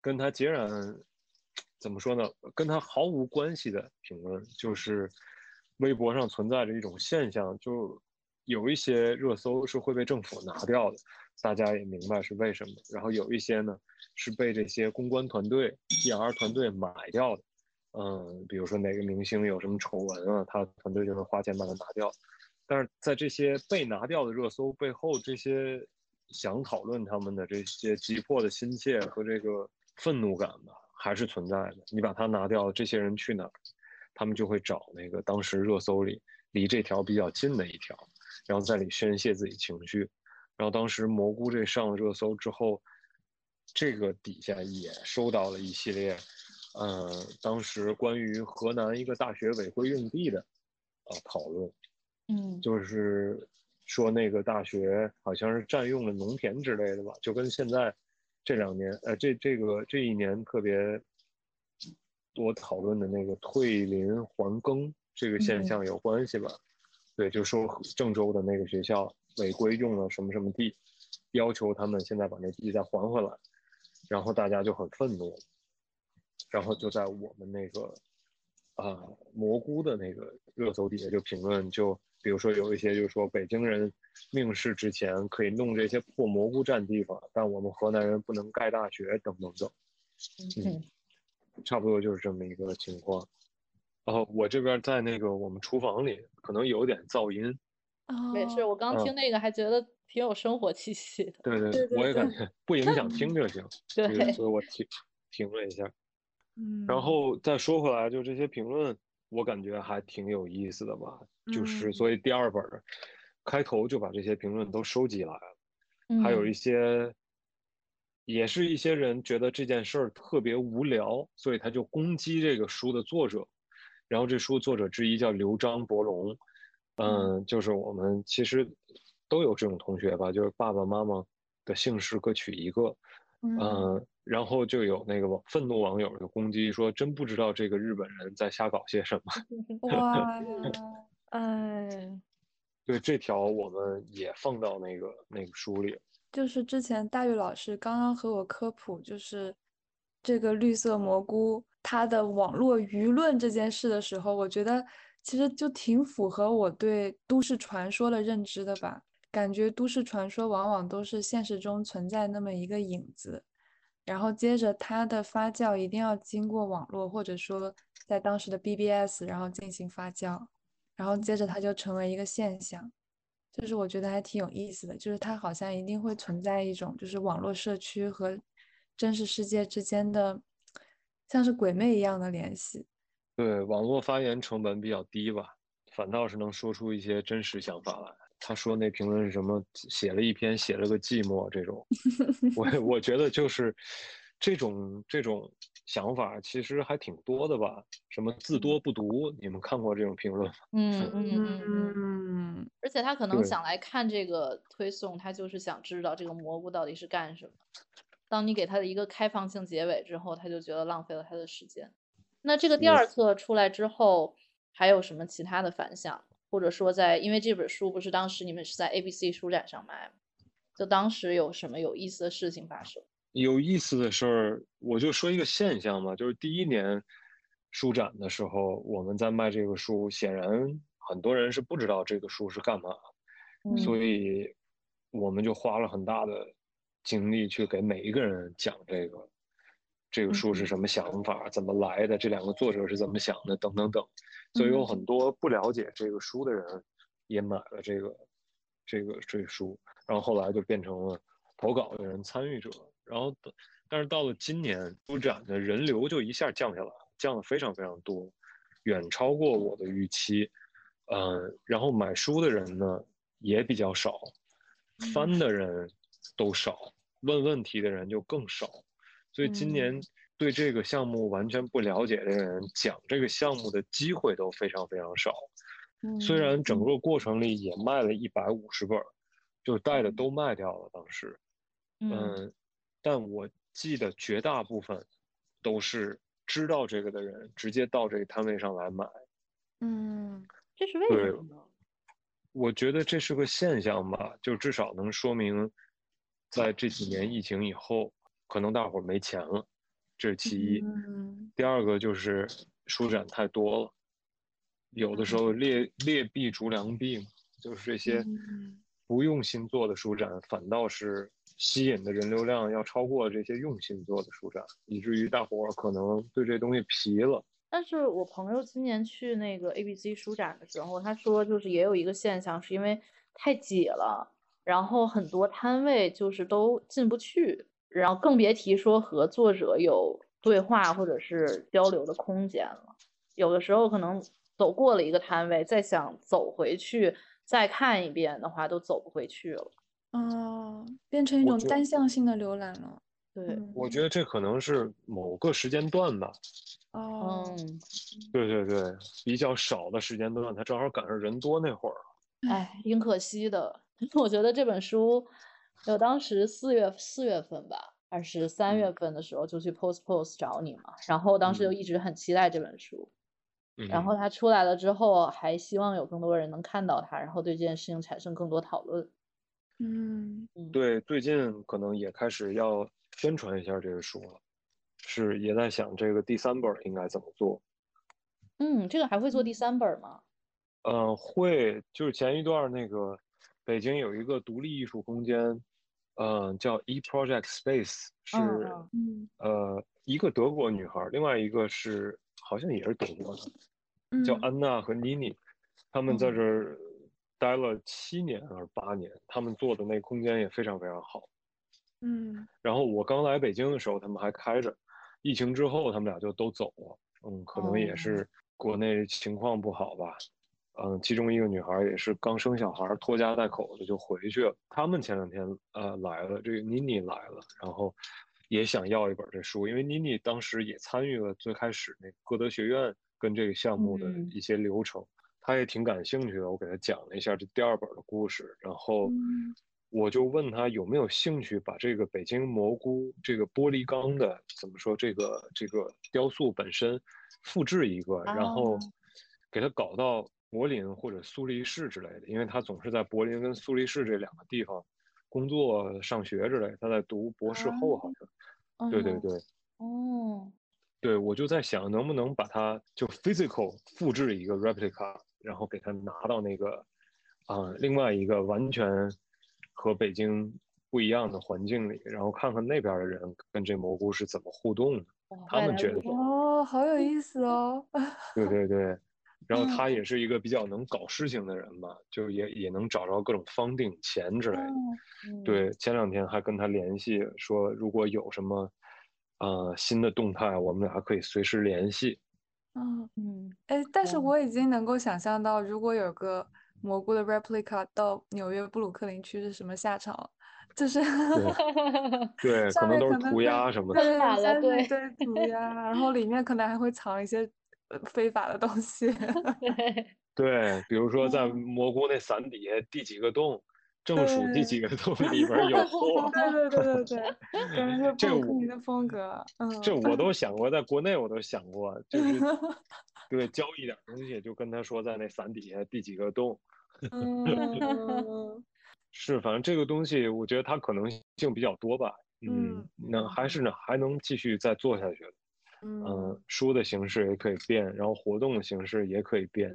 跟他截然怎么说呢？跟他毫无关系的评论，就是微博上存在着一种现象，就有一些热搜是会被政府拿掉的，大家也明白是为什么。然后有一些呢是被这些公关团队、PR 团队买掉的。嗯，比如说哪个明星有什么丑闻啊，他团队就会花钱把它拿掉。但是在这些被拿掉的热搜背后，这些想讨论他们的这些急迫的心切和这个愤怒感吧，还是存在的。你把它拿掉，这些人去哪儿？他们就会找那个当时热搜里离这条比较近的一条，然后在里宣泄自己情绪。然后当时蘑菇这上了热搜之后，这个底下也收到了一系列。呃，当时关于河南一个大学违规用地的，啊讨论，嗯，就是说那个大学好像是占用了农田之类的吧，就跟现在这两年，呃，这这个这一年特别多讨论的那个退林还耕这个现象有关系吧？对，就说郑州的那个学校违规用了什么什么地，要求他们现在把那地再还回来，然后大家就很愤怒，然后就在我们那个啊蘑菇的那个热搜底下就评论，就比如说有一些就是说北京人命世之前可以弄这些破蘑菇占地方，但我们河南人不能盖大学等等等，嗯，差不多就是这么一个情况。然后，我这边在那个我们厨房里，可能有点噪音。没事，我刚听那个还觉得挺有生活气息的。对对，我也感觉不影响听就行。对，所以我停停了一下。嗯，然后再说回来，就这些评论，我感觉还挺有意思的吧。就是所以第二本开头就把这些评论都收集来了，还有一些，也是一些人觉得这件事儿特别无聊，所以他就攻击这个书的作者。然后这书作者之一叫刘张伯龙，嗯，就是我们其实都有这种同学吧，就是爸爸妈妈的姓氏各取一个，嗯，然后就有那个网愤怒网友就攻击说，真不知道这个日本人在瞎搞些什么。哇，哎，对，这条我们也放到那个那个书里。就是之前大玉老师刚刚和我科普，就是这个绿色蘑菇。它的网络舆论这件事的时候，我觉得其实就挺符合我对都市传说的认知的吧。感觉都市传说往往都是现实中存在那么一个影子，然后接着它的发酵一定要经过网络，或者说在当时的 BBS，然后进行发酵，然后接着它就成为一个现象。就是我觉得还挺有意思的，就是它好像一定会存在一种就是网络社区和真实世界之间的。像是鬼魅一样的联系，对网络发言成本比较低吧，反倒是能说出一些真实想法来。他说那评论是什么？写了一篇，写了个寂寞这种，我我觉得就是这种这种想法其实还挺多的吧。什么字多不读？你们看过这种评论吗？嗯嗯嗯。而且他可能想来看这个推送，他就是想知道这个蘑菇到底是干什么。当你给他的一个开放性结尾之后，他就觉得浪费了他的时间。那这个第二册出来之后，还有什么其他的反响？或者说，在因为这本书不是当时你们是在 ABC 书展上卖吗？就当时有什么有意思的事情发生？有意思的事儿，我就说一个现象嘛，就是第一年书展的时候，我们在卖这个书，显然很多人是不知道这个书是干嘛，所以我们就花了很大的。精力去给每一个人讲这个，这个书是什么想法，怎么来的，这两个作者是怎么想的，等等等，所以有很多不了解这个书的人也买了这个这个这书，然后后来就变成了投稿的人参与者，然后但是到了今年书展的人流就一下降下来，降了非常非常多，远超过我的预期，嗯，然后买书的人呢也比较少，翻的人都少。问问题的人就更少，所以今年对这个项目完全不了解的人讲这个项目的机会都非常非常少。虽然整个过程里也卖了一百五十本，就带的都卖掉了。当时，嗯，但我记得绝大部分都是知道这个的人直接到这个摊位上来买。嗯，这是为什么呢？我觉得这是个现象吧，就至少能说明。在这几年疫情以后，可能大伙儿没钱了，这是其一。第二个就是书展太多了，有的时候劣劣币逐良币嘛，就是这些不用心做的书展，反倒是吸引的人流量要超过这些用心做的书展，以至于大伙儿可能对这东西疲了。但是我朋友今年去那个 ABC 书展的时候，他说就是也有一个现象，是因为太挤了。然后很多摊位就是都进不去，然后更别提说和作者有对话或者是交流的空间了。有的时候可能走过了一个摊位，再想走回去再看一遍的话，都走不回去了。哦，变成一种单向性的浏览了。对，我觉得这可能是某个时间段吧。哦，对对对，比较少的时间段，它正好赶上人多那会儿。哎，挺可惜的。我觉得这本书，我当时四月四月份吧，还是三月份的时候就去 Post Post 找你嘛，然后当时就一直很期待这本书，然后它出来了之后，还希望有更多人能看到它，然后对这件事情产生更多讨论。嗯嗯，对，最近可能也开始要宣传一下这个书了，是也在想这个第三本应该怎么做。嗯，这个还会做第三本吗？嗯，会，就是前一段那个北京有一个独立艺术空间，嗯，叫 E Project Space，是呃一个德国女孩儿，另外一个是好像也是德国的，叫嗯安娜和妮妮，他们在嗯这儿待了七年还是八年，他们做的那空间也非常非常好。嗯然后我刚来北京的时候，他们还开着，疫情之后他们俩就都走了。嗯，可能也哦是国内情况不好吧。嗯，其中一个女孩儿也是刚生小孩儿，拖家带口的就回去了。他们前两天呃来了，这个妮妮来了，然后也想要一本这书，因为妮妮当时也参与了最开始那歌德学院跟这个项目的嗯一些流程，她也挺感兴趣的。我给她讲了一下这第二本的故事，然后嗯我就问她有没有兴趣把这个北京蘑菇这个玻璃钢的怎么说这个这个雕塑本身复制一个，然后啊给它搞到柏林或者苏黎世之类的，因为他总是在柏林跟苏黎世这两个地方工作、上学之类。他在读博士后，好像。对对哦对哦，对，我就在想，能不能把它就 physical 复制一个 replica，然后给它拿到那个啊、另外一个完全和北京不一样的环境里，然后看看那边的人跟这蘑菇是怎么互动的。他们觉得哦，好有意思哦。对对对，然后嗯他也是一个比较能搞事情的人吧，就也也能找着各种方定钱之类的。嗯对，前两天还跟他联系说，如果有什么呃新的动态，我们俩可以随时联系。嗯，嗯，哎，但是我已经能够想象到，如果有个蘑菇的 replica 到纽约布鲁克林区是什么下场了，就是 对，可上面能都是涂鸦什么的。对，满了下面对涂鸦，然后里面可能还会藏一些呃非法的东西。对，对，比如说在嗯蘑菇那伞底下第几个洞，正数第几个洞里边有货。对对对对对，感觉是这我布鲁克林的风格。嗯，这我都想过，在国内我都想过，就是 对交一点东西，就跟他说在那伞底下第几个洞。嗯 是，反正这个东西，我觉得它可能性比较多吧。嗯嗯，那还是呢，还能继续再做下去的。嗯嗯，书的形式也可以变，然后活动的形式也可以变，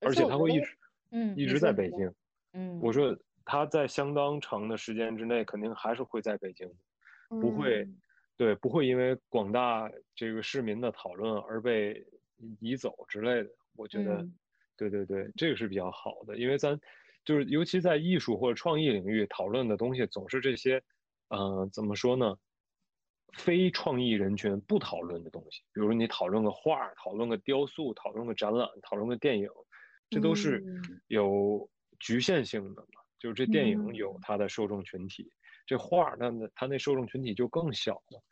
而而且它会一直嗯，一直在北京。嗯，我说它在相当长的时间之内，肯定还是会在北京，不会嗯对，不会因为广大这个市民的讨论而被移走之类的。我觉得，嗯对对对，这个是比较好的，因为咱就是尤其在艺术或者创意领域讨论的东西，总是这些，呃，怎么说呢？非创意人群不讨论的东西，比如你讨论个画儿，讨论个雕塑，讨论个展览，讨论个电影，这都是嗯有局限性的嘛。就是这电影有嗯它的受众群体，这画儿那那它那受众群体就更小了。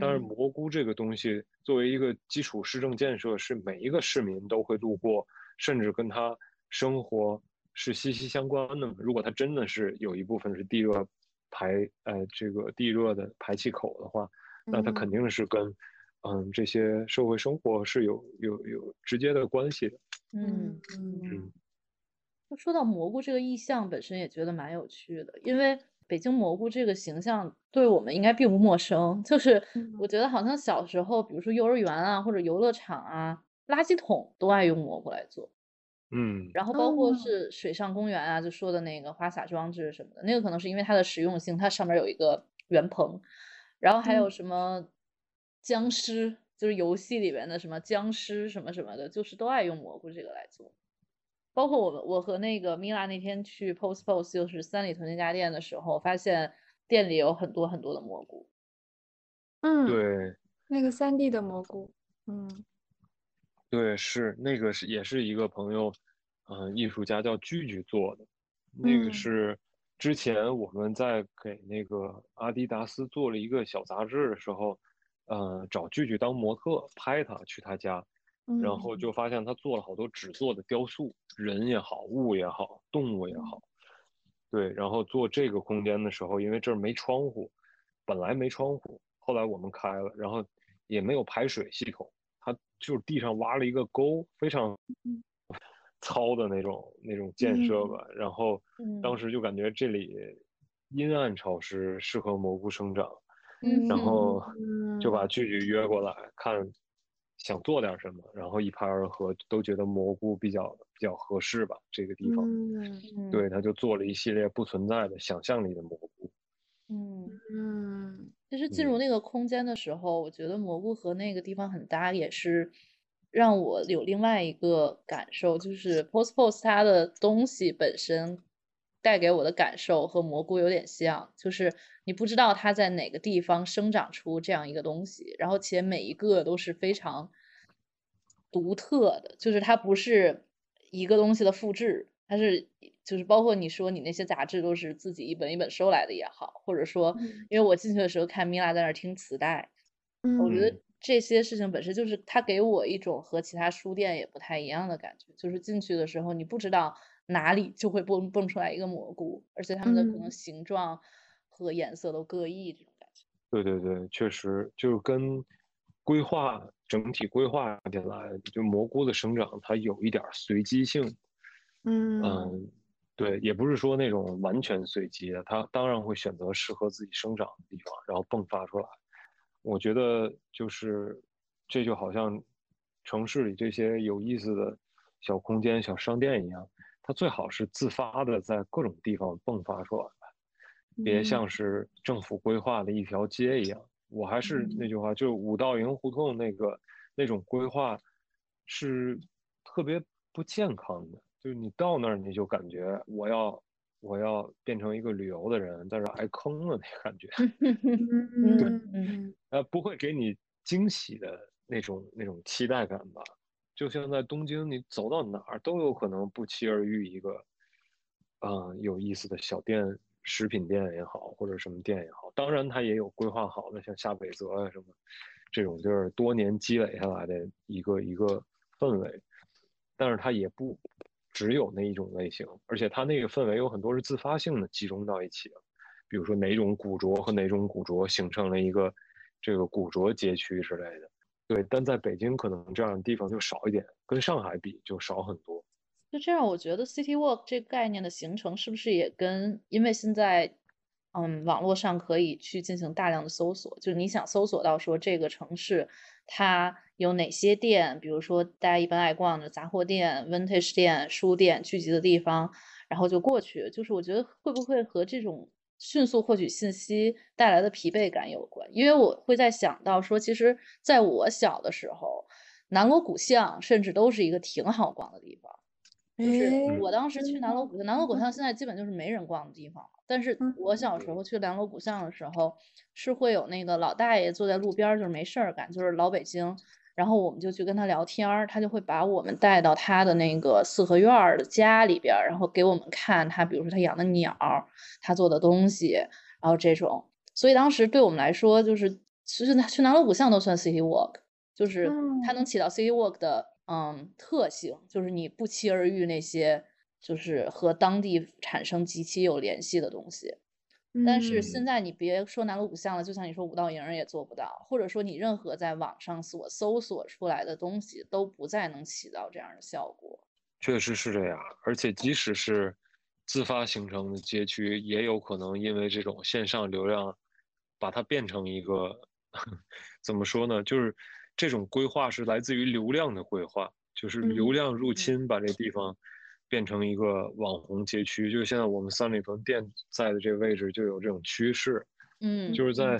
但是嗯蘑菇这个东西作为一个基础市政建设，是每一个市民都会路过，甚至跟他生活是息息相关的嘛。如果它真的是有一部分是地热排呃这个地热的排气口的话，那它肯嗯定是跟嗯这些社会生活是有有有直接的关系的。嗯嗯嗯就说到蘑菇这个意象本身也觉得蛮有趣的，因为北京蘑菇这个形象对我们应该并不陌生。就是我嗯觉得好像小时候，比如说幼儿园啊或者游乐场啊，垃圾桶都爱用蘑菇来做。嗯然后包括哦是水上公园啊，就说的那个花洒装置什么的，那个可能是因为它的实用性，它上面有一个圆棚，然后还有嗯什么僵尸，就是游戏里边的什么僵尸什么什么的，就是都爱用蘑菇这个来做。包括我们，我和那个米拉那天去 Post Post，就是三里屯那家店的时候，发现店里有很多很多的蘑菇。嗯，对那个三 D 的蘑菇，嗯对，是那个是也是一个朋友，嗯、艺术家叫聚聚做的，那个嗯是之前我们在给那个阿迪达斯做了一个小杂志的时候，呃，找聚聚当模特拍他去他家，然后嗯。就发现他做了好多纸做的雕塑，人也好，物也好，动物也好，对，然后做这个空间的时候，因为这儿没窗户，本来没窗户，后来我们开了，然后也没有排水系统，它就是地上挖了一个沟，非常嗯糙的那种那种建设吧，然后当嗯时就感觉这里阴暗潮湿，适合蘑菇生长。嗯然后嗯就把聚聚约过来，看想做点什么，然后一拍而合，都觉得蘑菇比较比较合适吧，这个地方。对，他就做了一系列不存在的想象力的蘑菇。嗯。嗯其实进入嗯那个空间的时候，我觉得蘑菇和那个地方很搭，也是让我有另外一个感受，就是 Post Post 它的东西本身带给我的感受和蘑菇有点像，就是你不知道它在哪个地方生长出这样一个东西，然后且每一个都是非常独特的，就是它不是一个东西的复制，它是就是包括你说你那些杂志都是自己一本一本收来的也好，或者说嗯。因为我进去的时候看米拉在那儿听磁带，我觉得嗯这些事情本身就是它给我一种和其他书店也不太一样的感觉，就是进去的时候你不知道哪里就会蹦蹦出来一个蘑菇，而且它们的可能嗯形状和颜色都各异，这种感觉。对对对，确实就是跟规划整体规划起来，就蘑菇的生长它有一点儿随机性。嗯嗯，对，也不是说那种完全随机的，它当然会选择适合自己生长的地方，然后迸发出来。我觉得就是这就好像城市里这些有意思的小空间、小商店一样，它最好是自发的在各种地方迸发出来，别嗯像是政府规划的一条街一样。我还是那句话，就是五道营胡同那个那种规划是特别不健康的，就是你到那儿你就感觉我要我要变成一个旅游的人，在这儿挨坑了那感觉，嗯嗯呃，不会给你惊喜的那种那种期待感吧。就像在东京，你走到哪儿都有可能不期而遇一个，嗯、有意思的小店、食品店也好，或者什么店也好。当然，它也有规划好的，像下北泽啊什么这种，就是多年积累下来的一个一个氛围。但是它也不只有那一种类型，而且它那个氛围有很多是自发性的集中到一起的。比如说哪种古着和哪种古着形成了一个这个古着街区之类的。对，但在北京可能这样的地方就少一点，跟上海比就少很多。就这样，我觉得 City Walk 这个概念的形成，是不是也跟因为现在，嗯，网络上可以去进行大量的搜索，就你想搜索到说这个城市它有哪些店，比如说大家一般爱逛的杂货店、vintage 店、书店聚集的地方，然后就过去。就是我觉得会不会和这种迅速获取信息带来的疲惫感有关？因为我会在想到说，其实在我小的时候，南锣鼓巷甚至都是一个挺好逛的地方。就是我当时去南锣鼓巷，南锣鼓巷现在基本就是没人逛的地方了。但是嗯我小时候去南锣鼓巷的时候，是会有那个老大爷坐在路边儿，就是没事儿干，就是老北京。然后我们就去跟他聊天儿，他就会把我们带到他的那个四合院儿的家里边儿，然后给我们看他，比如说他养的鸟儿，他做的东西，然后这种。所以当时对我们来说，就是其实去南锣鼓巷都算 city walk，就是它能起到 city walk 的嗯特性，就是你不期而遇那些就是和当地产生极其有联系的东西。但是现嗯在你别说南锣鼓巷了，就像你说五道营也做不到，或者说你任何在网上所搜索出来的东西都不再能起到这样的效果。确实是这样，而且即使是自发形成的街区，也有可能因为这种线上流量，把它变成一个 怎么说呢？就是这种规划是来自于流量的规划，就是流嗯量入嗯侵把这地方变成一个网红街区。就是现在我们三里屯店在的这个位置就有这种趋势，嗯，就是在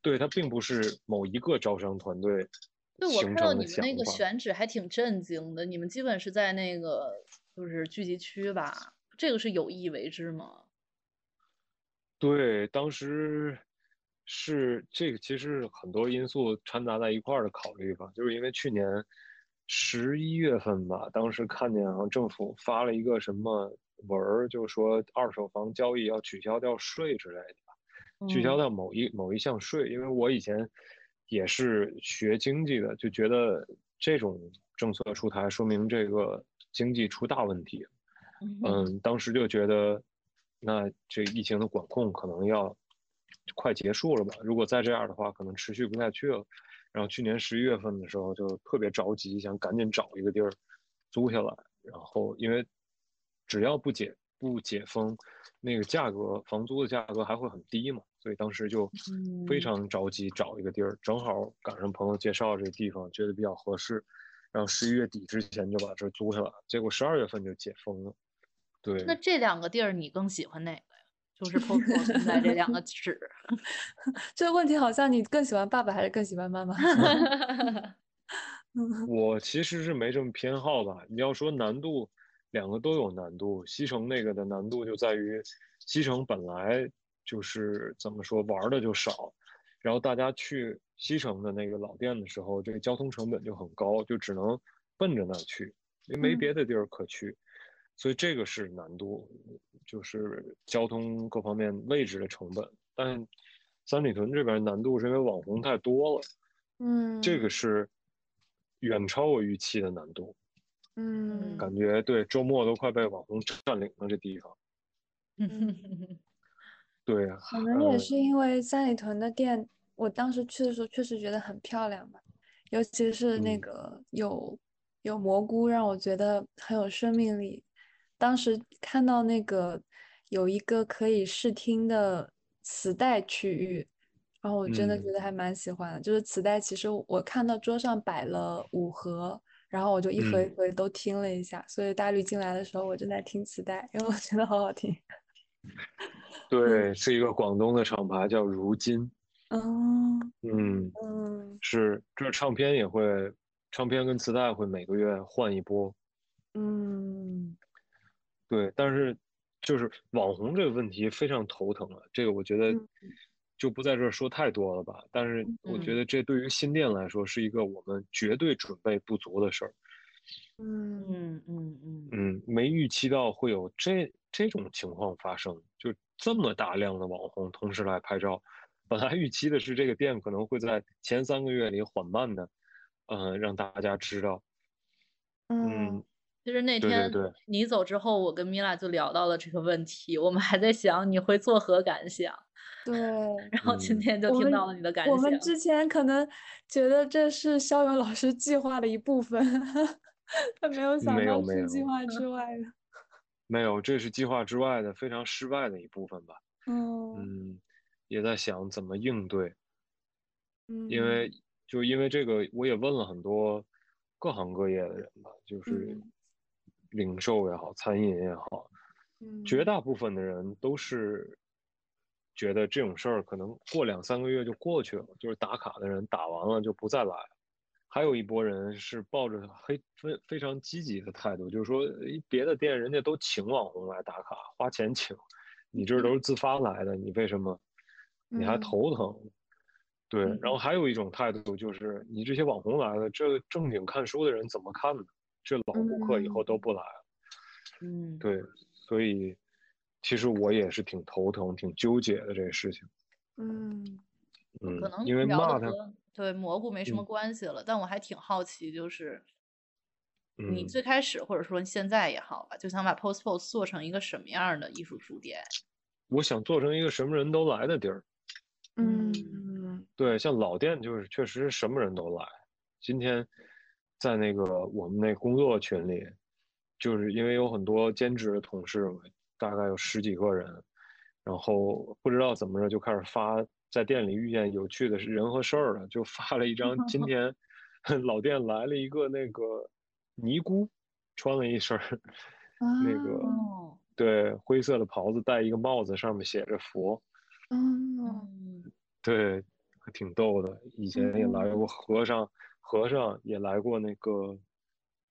对它并不是某一个招商团队对，我形看到你们那个。选址还挺震惊的，你们基本是在那个就是聚集区吧？这个是有意为之吗？对，当时是这个，其实很多因素掺杂在一块儿的考虑吧，就是因为去年十一月份吧，当时看见好像政府发了一个什么文儿，就是说二手房交易要取消掉税之类的吧，取消嗯掉某一某一项税，因为我以前也是学经济的，就觉得这种政策出台，说明这个经济出大问题。嗯嗯，当时就觉得，那这疫情的管控可能要快结束了吧？如果再这样的话，可能持续不下去了。然后去年十一月份的时候就特别着急，想赶紧找一个地儿租下来。然后因为只要不解不解封，那个价格房租的价格还会很低嘛，所以当时就非嗯常着急找一个地儿，正好赶上朋友介绍这个地方，觉得比较合适，然后十一月底之前就把这儿租下来，结果十二月份就解封了。对，那这两个地儿你更喜欢哪个呀？就是 Poco 现 在这两个址。这个问题好像你更喜欢爸爸还是更喜欢妈妈？嗯 我其实是没什么偏好吧。你要说难度，两个都有难度。西城那个的难度就在于，西城本来就是怎么说玩的就少，然后大家去西城的那个老店的时候，这个交通成本就很高，就只能奔着那儿去，因为没嗯别的地儿可去，所以这个是难度，就是交通各方面位置的成本。但三里屯这边难度是因为网红太多了。嗯，这个是远超我预期的难度，嗯感觉对周末都快被网红占领了这地方。对呀，可能也呃是因为三里屯的店，我当时去的时候确实觉得很漂亮吧，尤其是那嗯个有有蘑菇，让我觉得很有生命力。当时看到那个有一个可以试听的磁带区域，然后我真的嗯觉得还蛮喜欢的。就是磁带，其实我看到桌上摆了五盒，然后我就一盒一嗯盒都听了一下。所以大绿进来的时候，我正在听磁带，因为我觉得好好听。对，是一个广东的厂牌叫如今，嗯嗯，嗯是这唱片也会，唱片跟磁带会每个月换一波。嗯对，但是就是网红这个问题非常头疼了，这个我觉得嗯就不在这儿说太多了吧。但是我觉嗯得这对于新店来说是一个我们绝对准备不足的事儿。嗯嗯嗯嗯嗯，没预期到会有这这种情况发生，就这么大量的网红同时来拍照。本来预期的是这个店可能会在前三个月里缓慢的，嗯、让大家知道。嗯嗯，其实那天你走之后，我跟米拉就聊到了这个问题，我们还在想你会作何感想，对。然后今嗯天就听到了你的感想我们想。之前可能觉得这是肖勇老师计划的一部分，他没有想没到是计划之外的。没有，这是计划之外的非常失败的一部分吧。嗯嗯，也在想怎么应对。因嗯为就因为这个，我也问了很多各行各业的人吧，就是嗯零售也好，餐饮也好，嗯绝大部分的人都是觉得这种事儿可能过两三个月就过去了，就是打卡的人打完了就不再来了。还有一波人是抱着非非非常积极的态度，就是说，别的店人家都请网红来打卡，花钱请，你这都是自发来的，你为什么你还嗯头疼？对，然后嗯还有一种态度就是，你这些网红来了，这正经看书的人怎么看呢？这老顾客以后都不来了。嗯，对，所以其实我也是挺头疼、挺纠结的这个事情。嗯嗯可，能因为聊骂他，的和对蘑菇没什么嗯关系了，但我还挺好奇，就是你嗯，最开始或者说现在也好吧，就想把 Post Post 做成一个什么样的艺术书店？我想做成一个什么人都来的地儿。嗯对，像老店就是确实什么人都来。今天在那个我们那工作群里，就是因为有很多兼职的同事嘛，大概有十几个人，然后不知道怎么着就开始发在店里遇见有趣的人和事儿了，就发了一张 今天 老店来了一个那个尼姑，穿了一身那个哦，对灰色的袍子，戴一个帽子，上面写着佛。嗯嗯对，还挺逗的。以前也来过和尚，和尚也来过那个，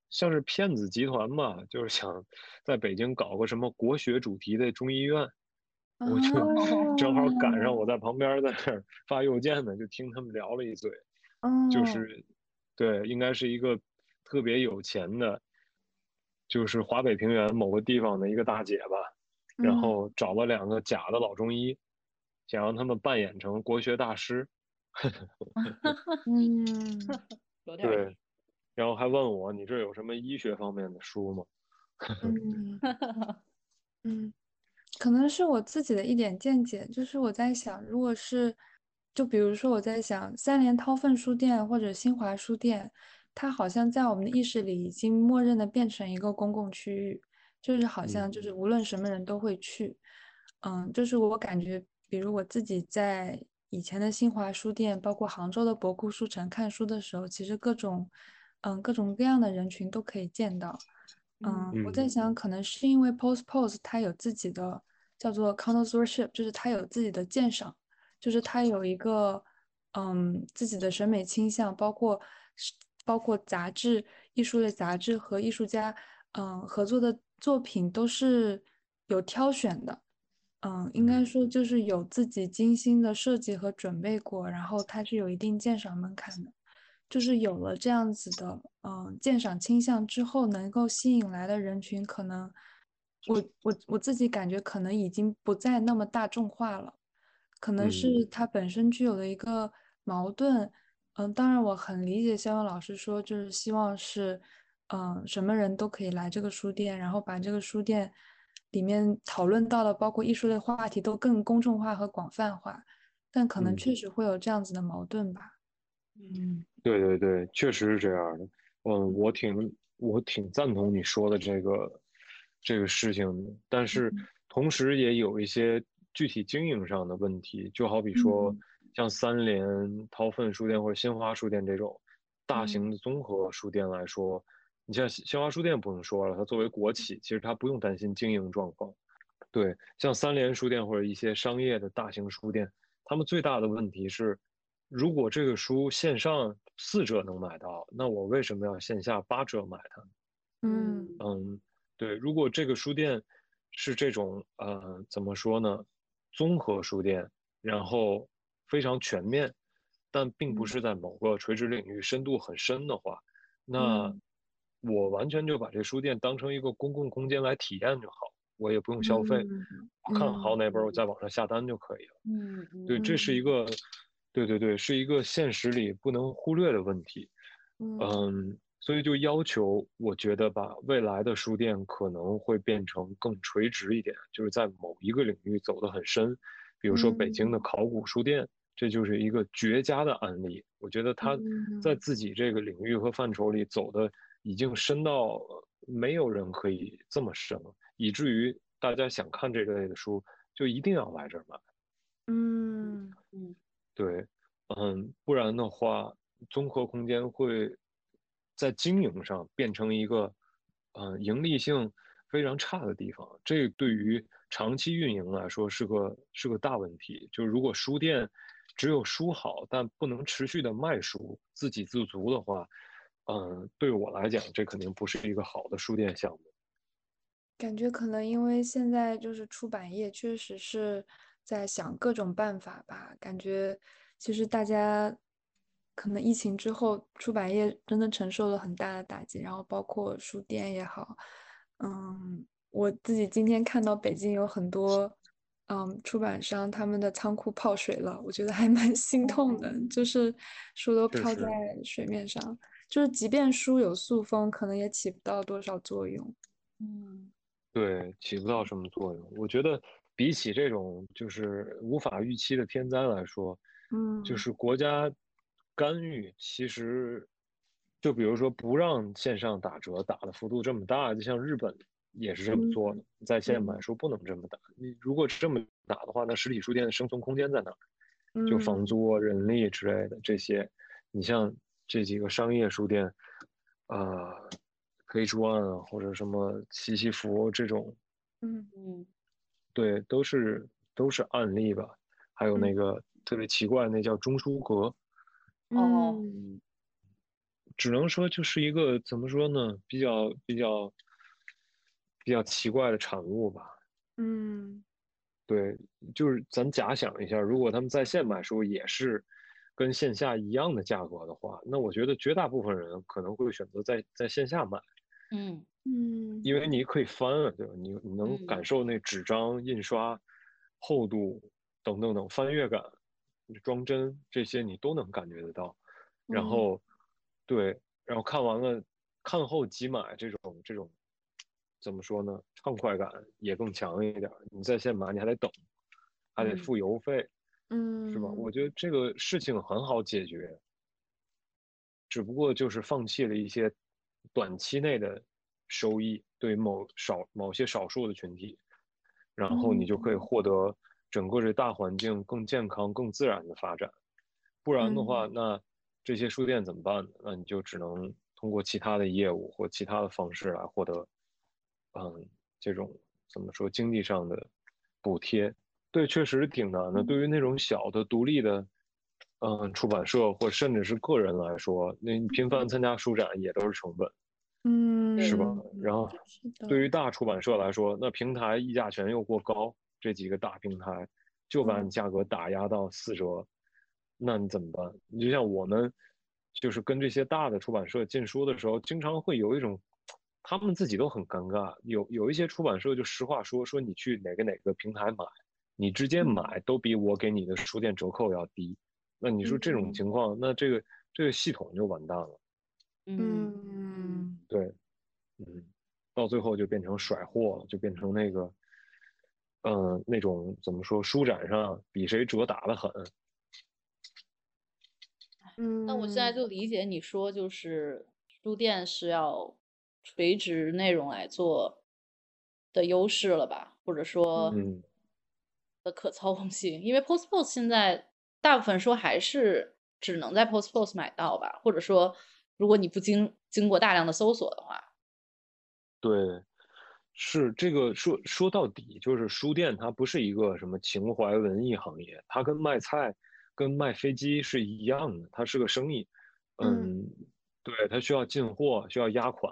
像是骗子集团吧，就是想在北京搞个什么国学主题的中医院，我就哦 正好赶上我在旁边在那儿发邮件呢，就听他们聊了一嘴，就哦是，对，应该是一个特别有钱的，就是华北平原某个地方的一个大姐吧，然嗯后找了两个假的老中医，想让他们扮演成国学大师，嗯有点对，然后还问我你这有什么医学方面的书吗？嗯 嗯，可能是我自己的一点见解，就是我在想，如果是，就比如说我在想，三联韬奋书店或者新华书店，它好像在我们的意识里已经默认的变成一个公共区域，就是好像嗯就是无论什么人都会去。嗯，就是我感觉，比如我自己在以前的新华书店，包括杭州的博库书城看书的时候，其实各种嗯各种各样的人群都可以见到。嗯，我在嗯想，可能是因为 Post Post 它有自己的叫做 connoisseurship，就是它有自己的鉴赏，就是它有一个嗯自己的审美倾向，包括是包括杂志、艺术类杂志和艺术家嗯合作的作品都是有挑选的。嗯，应该嗯说就是有自己精心的设计和准备过，然后它是有一定鉴赏门槛的。就是有了这样子的嗯鉴赏倾向之后，能够吸引来的人群，可能我我我自己感觉可能已经不再那么大众化了，可能是嗯它本身具有的一个矛盾。嗯，当然我很理解肖勇老师说，就是希望是嗯什么人都可以来这个书店，然后把这个书店里面讨论到的包括艺术类话题都更公众化和广泛化，但可能嗯。确实会有这样子的矛盾吧。嗯。对对对，确实是这样的。嗯，我挺我挺赞同你说的这个这个事情的，但是嗯。同时也有一些具体经营上的问题，就好比说嗯。像三联、韬奋书店或者新华书店这种大型嗯。的综合书店来说，你像新新华书店不用说了，它作为国企，其实它不用担心经营状况。对，像三联书店或者一些商业的大型书店，他们最大的问题是，如果这个书线上四折能买到，那我为什么要线下八折买它？嗯嗯，对，如果这个书店是这种呃怎么说呢，综合书店，然后非常全面，但并不嗯是在某个垂直领域深度很深的话，那嗯我完全就把这书店当成一个公共空间来体验就好，我也不用消费，嗯我看好嗯哪本儿我在网上下单就可以了。嗯对，这是一嗯个，对对对，是一个现实里不能忽略的问题。嗯嗯，所以就要求，我觉得吧，未来的书店可能会变成更垂直一点，就是在某一个领域走得很深。比如说北京的嗯考古书店，这就是一个绝佳的案例。我觉得它在嗯自己这个领域和范畴里走的已经深到没有人可以这么深了，以至于大家想看这类的书，就一定要来这儿买。嗯嗯对，嗯，不然的话，综合空间会在经营上变成一个，嗯，盈利性非常差的地方。这对于长期运营来说是个是个大问题。就是如果书店只有书好，但不能持续的卖书，自给自足的话，嗯，对我来讲，这肯定不是一个好的书店项目。感觉可能因为现在就是出版业确实是在想各种办法吧，感觉其实大家可能疫情之后，出版业真的承受了很大的打击，然后包括书店也好，嗯，我自己今天看到北京有很多嗯出版商他们的仓库泡水了，我觉得还蛮心痛的，就是书都确飘在水面上，就是即便书有塑封，可能也起不到多少作用。嗯对，起不到什么作用。我觉得比起这种就是无法预期的天灾来说，嗯就嗯是国家干预，其实就比如说不让线上打折，打的幅度这么大，就像日本也是这么做的，在线买嗯书不能这么打。你如果这么打的话，那实体书店的生存空间在哪儿？就房嗯租啊、人力之类的这些，你像这几个商业书店，呃，Page One 啊或者什么西西弗这种，嗯。嗯。对，都是都是案例吧。还有那嗯。个特别奇怪，那叫中书阁，哦嗯只能说就是一个怎么说呢，比较比较比较奇怪的产物吧。嗯。对，就是咱假想一下，如果他们在线买书也是跟线下一样的价格的话，那我觉得绝大部分人可能会选择在在线下买，嗯嗯因为你可以翻啊，对吧？你你能感嗯受那纸张印刷厚度等等等翻阅感、装帧这些你都能感觉得到。然嗯后，对，然后看完了，看后即买这种这种，怎么说呢？畅快感也更强一点儿。你在线买，你还得等，还得嗯付邮费，是吧？嗯我觉得这个事情很好解决，只不过就是放弃了一些短期内的收益，对某少某些少数的群体，然后你就可以获得整个这大环境更健康、更自然的发展。不然的话，那这些书店怎么办呢？那你就只能通过其他的业务或其他的方式来获得，嗯，这种怎么说经济上的补贴？对，确实挺难的。对于那种小的独立的。嗯，出版社或甚至是个人来说，那频繁参加书展也都是成本，嗯，是吧？然后对于大出版社来说，那平台议价权又过高，这几个大平台就把你价格打压到四折，那你怎么办？你就像我们，就是跟这些大的出版社进书的时候，经常会有一种，他们自己都很尴尬。有有一些出版社就实话说，说你去哪个哪个平台买，你直接买都比我给你的书店折扣要低。那你说这种情况，那这个这个系统就完蛋了。嗯，对，嗯，到最后就变成甩货了，就变成那个，嗯，那种怎么说，书展上比谁折打的狠。嗯，那我现在就理解你说，就是书店是要垂直内容来做的优势了吧？或者说，嗯，的可操控性，因为 Post Post 现在。大部分说还是只能在 Post Post 买到吧，或者说，如果你不经经过大量的搜索的话，对，是这个说说到底就是书店它不是一个什么情怀文艺行业，它跟卖菜、跟卖飞机是一样的，它是个生意。嗯，对，它需要进货，需要压款，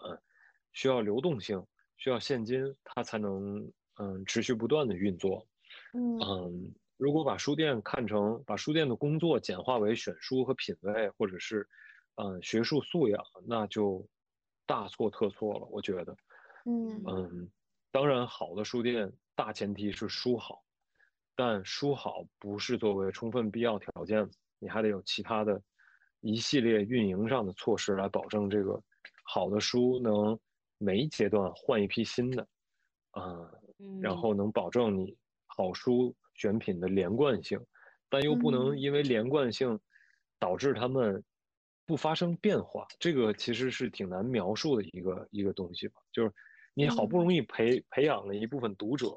需要流动性，需要现金，它才能嗯持续不断的运作。嗯。如果把书店看成把书店的工作简化为选书和品味，或者是，嗯，学术素养，那就大错特错了。我觉得，嗯嗯，当然，好的书店大前提是书好，但书好不是作为充分必要条件，你还得有其他的一系列运营上的措施来保证这个好的书能每一阶段换一批新的，啊，然后能保证你好书。选品的连贯性，但又不能因为连贯性导致他们不发生变化。这个其实是挺难描述的一个一个东西吧。就是你好不容易培培养了一部分读者，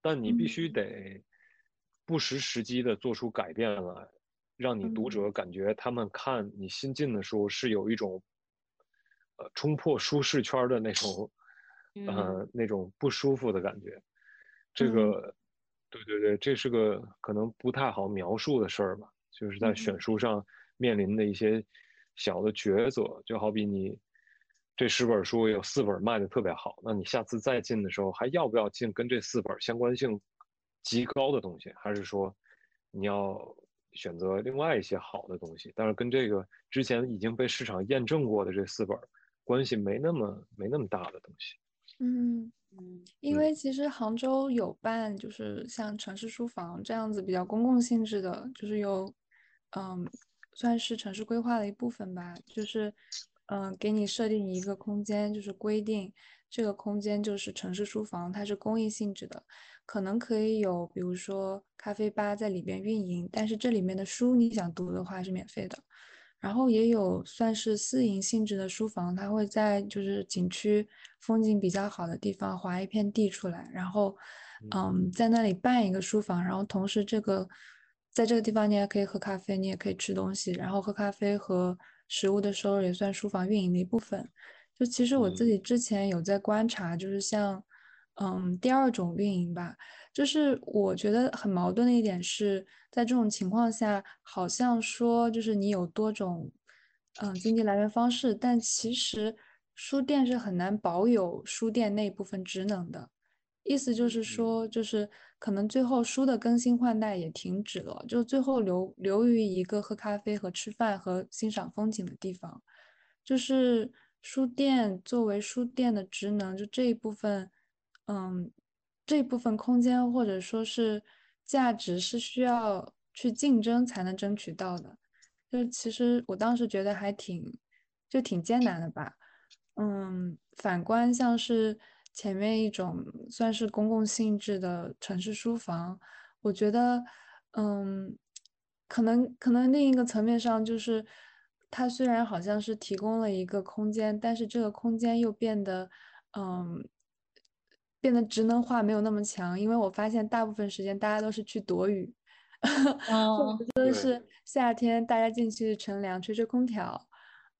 但你必须得不时时机的做出改变来，让你读者感觉他们看你新进的书是有一种呃冲破舒适圈的那种呃那种不舒服的感觉。这个。对对对，这是个可能不太好描述的事儿吧，就是在选书上面临的一些小的抉择，就好比你这十本书有四本卖的特别好，那你下次再进的时候还要不要进跟这四本相关性极高的东西，还是说你要选择另外一些好的东西，但是跟这个之前已经被市场验证过的这四本关系没那么没那么大的东西？嗯。嗯，因为其实杭州有办，就是像城市书房这样子比较公共性质的，就是有，嗯，算是城市规划的一部分吧。就是，嗯，给你设定一个空间，就是规定这个空间就是城市书房，它是公益性质的，可能可以有，比如说咖啡吧在里边运营，但是这里面的书你想读的话是免费的。然后也有算是私营性质的书房，它会在就是景区风景比较好的地方划一片地出来，然后，嗯，在那里办一个书房，然后同时这个在这个地方你也可以喝咖啡，你也可以吃东西，然后喝咖啡和食物的收入也算书房运营的一部分。就其实我自己之前有在观察，就是像，嗯，第二种运营吧。就是我觉得很矛盾的一点是在这种情况下，好像说就是你有多种，嗯，经济来源方式，但其实书店是很难保有书店那部分职能的。意思就是说，就是可能最后书的更新换代也停止了，就最后留留于一个喝咖啡和吃饭和欣赏风景的地方。就是书店作为书店的职能，就这一部分，嗯。这部分空间或者说是价值是需要去竞争才能争取到的，就其实我当时觉得还挺就挺艰难的吧。嗯，反观像是前面一种算是公共性质的城市书房，我觉得嗯，可能可能另一个层面上就是它虽然好像是提供了一个空间，但是这个空间又变得，嗯，变得职能化没有那么强，因为我发现大部分时间大家都是去躲雨，或者说是夏天大家进去乘凉吹吹空调。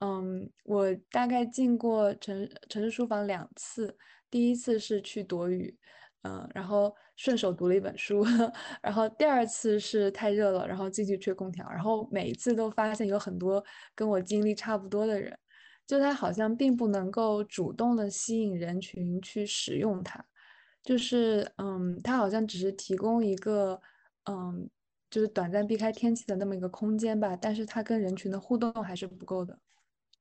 嗯，我大概进过城城市书房两次，第一次是去躲雨。嗯，然后顺手读了一本书，然后第二次是太热了，然后进去吹空调，然后每一次都发现有很多跟我经历差不多的人，就他好像并不能够主动的吸引人群去使用它，就是嗯，它好像只是提供一个嗯，就是短暂避开天气的那么一个空间吧，但是它跟人群的互动还是不够的，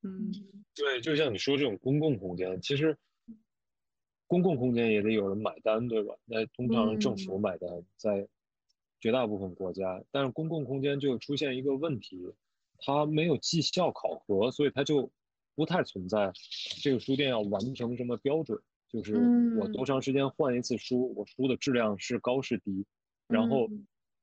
嗯，对，就像你说这种公共空间，其实。公共空间也得有人买单，对吧？那通常政府买单，在绝大部分国家，但是公共空间就出现一个问题，它没有绩效考核，所以它就不太存在这个书店要完成什么标准，就是我多长时间换一次书，我书的质量是高是低，然后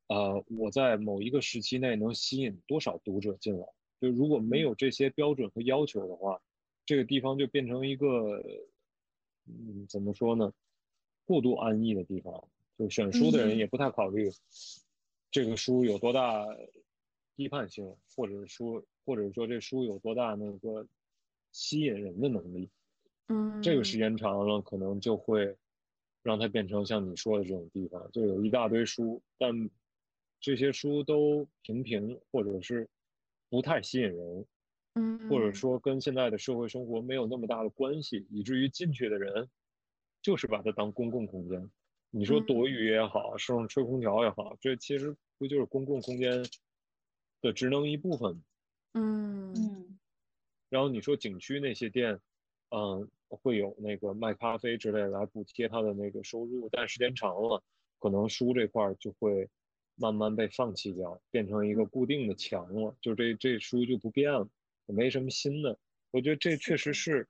呃我在某一个时期内能吸引多少读者进来，就如果没有这些标准和要求的话，这个地方就变成一个。嗯，怎么说呢？过度安逸的地方，就选书的人也不太考虑这个书有多大批判性，或者说，或者说这书有多大那个吸引人的能力。嗯，这个时间长了，可能就会让它变成像你说的这种地方，就有一大堆书，但这些书都平平，或者是不太吸引人。嗯或者说跟现在的社会生活没有那么大的关系，以至于进去的人就是把它当公共空间。你说躲雨也好，上吹空调也好，这其实不就是公共空间的职能一部分？嗯嗯。然后你说景区那些店，嗯，会有那个卖咖啡之类的来补贴他的那个收入，但时间长了，可能书这块就会慢慢被放弃掉，变成一个固定的墙了，就这这书就不变了。也没什么新的，我觉得这确实是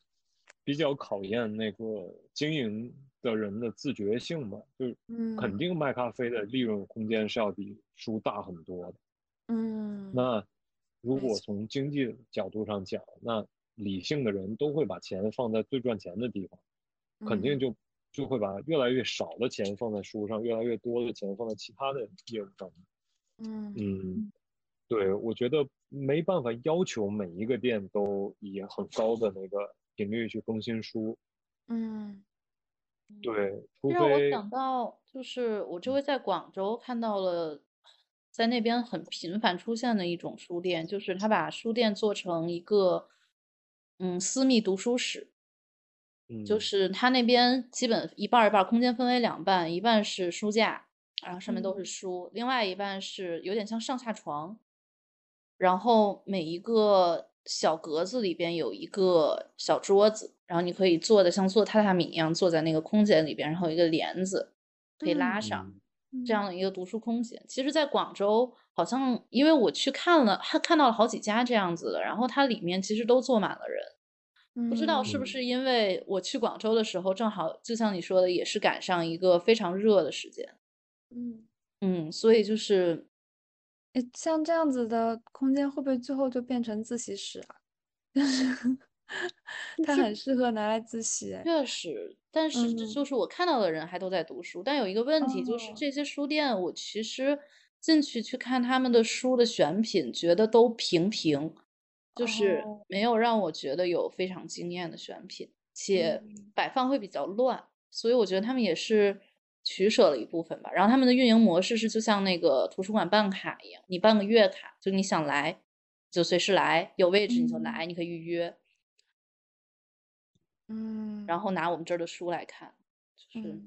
比较考验那个经营的人的自觉性吧。就是肯定卖咖啡的利润空间是要比书大很多的。嗯，那如果从经济角度上讲，那理性的人都会把钱放在最赚钱的地方，肯定就就会把越来越少的钱放在书上，越来越多的钱放在其他的业务上面。嗯嗯。对，我觉得没办法要求每一个店都以很高的那个频率去更新书。嗯，对，除让我想到就是我这回在广州看到了，在那边很频繁出现的一种书店，就是他把书店做成一个嗯私密读书室。嗯，就是他那边基本一半一半，空间分为两半，一半是书架，然后上面都是书，另外一半是有点像上下床。然后每一个小格子里边有一个小桌子，然后你可以坐的像坐榻榻米一样坐在那个空间里边，然后一个帘子可以拉上，这样的一个读书空间。其实，在广州好像因为我去看了，还看到了好几家这样子的，然后它里面其实都坐满了人，不知道是不是因为我去广州的时候正好就像你说的，也是赶上一个非常热的时间，嗯嗯，所以就是。像这样子的空间会不会最后就变成自习室啊？它很适合拿来自习。确实，但是这就是我看到的人还都在读书。但有一个问题就是，这些书店我其实进去去看他们的书的选品，觉得都平平，就是没有让我觉得有非常惊艳的选品，且摆放会比较乱。所以我觉得他们也是。取舍了一部分吧，然后他们的运营模式是就像那个图书馆办卡一样，你办个月卡，就你想来就随时来，有位置你就来，你可以预约，嗯，然后拿我们这儿的书来看，就是，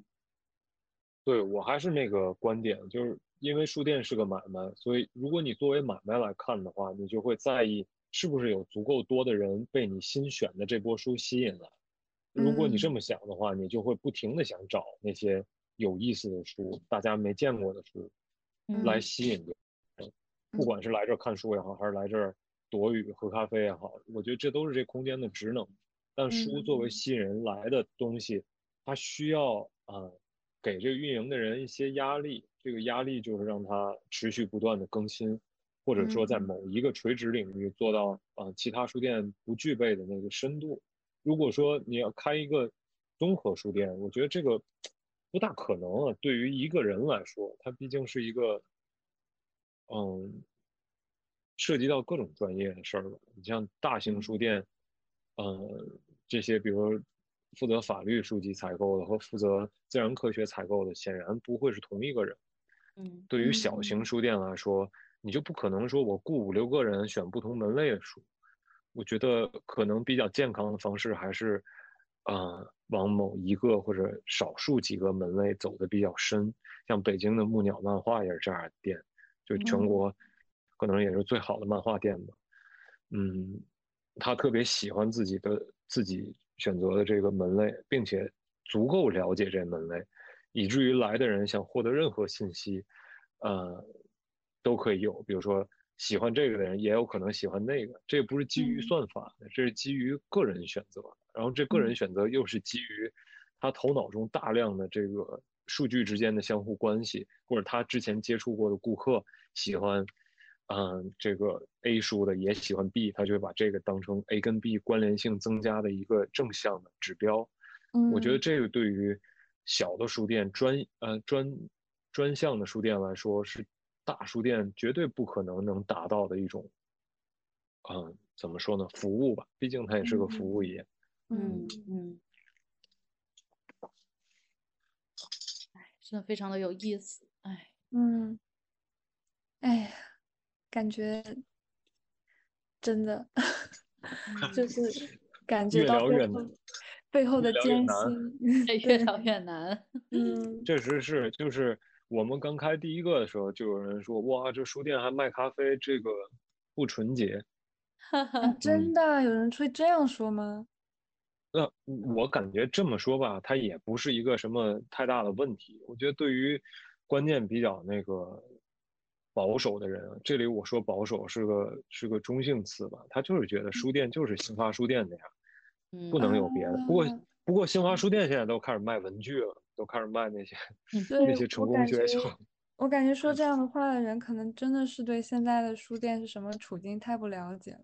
对我还是那个观点，就是因为书店是个买卖，所以如果你作为买卖来看的话，你就会在意是不是有足够多的人被你新选的这波书吸引了。如果你这么想的话，你就会不停的想找那些。有意思的书，大家没见过的书，来吸引人。不管是来这儿看书也好，还是来这儿躲雨喝咖啡也好，我觉得这都是这空间的职能。但书作为吸引人来的东西，它需要啊给这个运营的人一些压力。这个压力就是让它持续不断的更新，或者说在嗯某一个垂直领域做到啊、呃其他书店不具备的那个深度。如果说你要开一个综合书店，我觉得这个不大可能啊。对于一个人来说，他毕竟是一个嗯涉及到各种专业的事儿了。你像大型书店，呃，这些比如负责法律书籍采购的和负责自然科学采购的，显然不会是同一个人。嗯对于小型嗯书店来说，你就不可能说我雇五六个人选不同门类的书。我觉得可能比较健康的方式还是，呃，往某一个或者少数几个门类走的比较深。像北京的木鸟漫画也是这样的店，就全嗯国可能也是最好的漫画店吧。嗯，他特别喜欢自己的自己选择的这个门类，并且足够了解这门类，以至于来的人想获得任何信息，呃，都可以有。比如说喜欢这个的人，也有可能喜欢那个，这不是基于嗯算法的，这是基于个人选择。然后这个人嗯选择又是基于他头脑中大量的这个数据之间的相互关系，或者他之前接触过的顾客喜欢。嗯，这个 A 书的也喜欢 B，他就会把这个当成 A 跟 B 关联性增加的一个正向的指标。我觉得嗯这个对于小的书店、专呃专专项的书店来说，是大书店绝对不可能能达到的一种，嗯，怎么说呢？服务吧，毕竟它也是个服务业。嗯嗯，哎，真的非常的有意思，哎，嗯，哎呀，感觉真的 就是感觉越到背后聊越难背后的越聊越艰难辛 越聊越难。嗯确实是，就是我们刚开第一个的时候，就有人说，哇，这书店还卖咖啡，这个不纯洁。哈哈，真的有人会这样说吗？那我感觉这么说吧，它也不是一个什么太大的问题。我觉得对于观念比较那个保守的人啊，这里我说保守是个是个中性词吧，他就是觉得书店就是新华书店那样，嗯不能有别的。不过啊不过新华书店现在都开始卖文具了，都开始卖那些那些成功学觉校。我感觉说这样的话的人，可能真的是对现在的书店是什么处境太不了解了。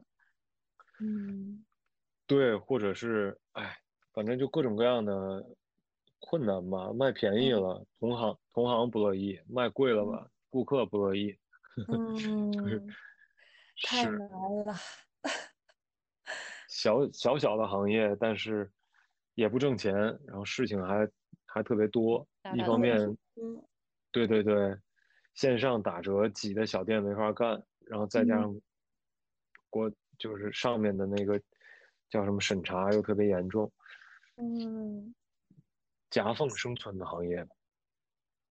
嗯对，或者是哎，反正就各种各样的困难吧。卖便宜嗯了，同行同行不乐意；卖贵了吧，顾客不乐意。就是嗯，太难了。小小小的行业，但是也不挣钱，然后事情还还特别多。一方面，嗯对对对，线上打折挤的小店没法干，然后再加嗯。上国就是上面的那个叫什么审查又特别严重，嗯，夹缝生存的行业。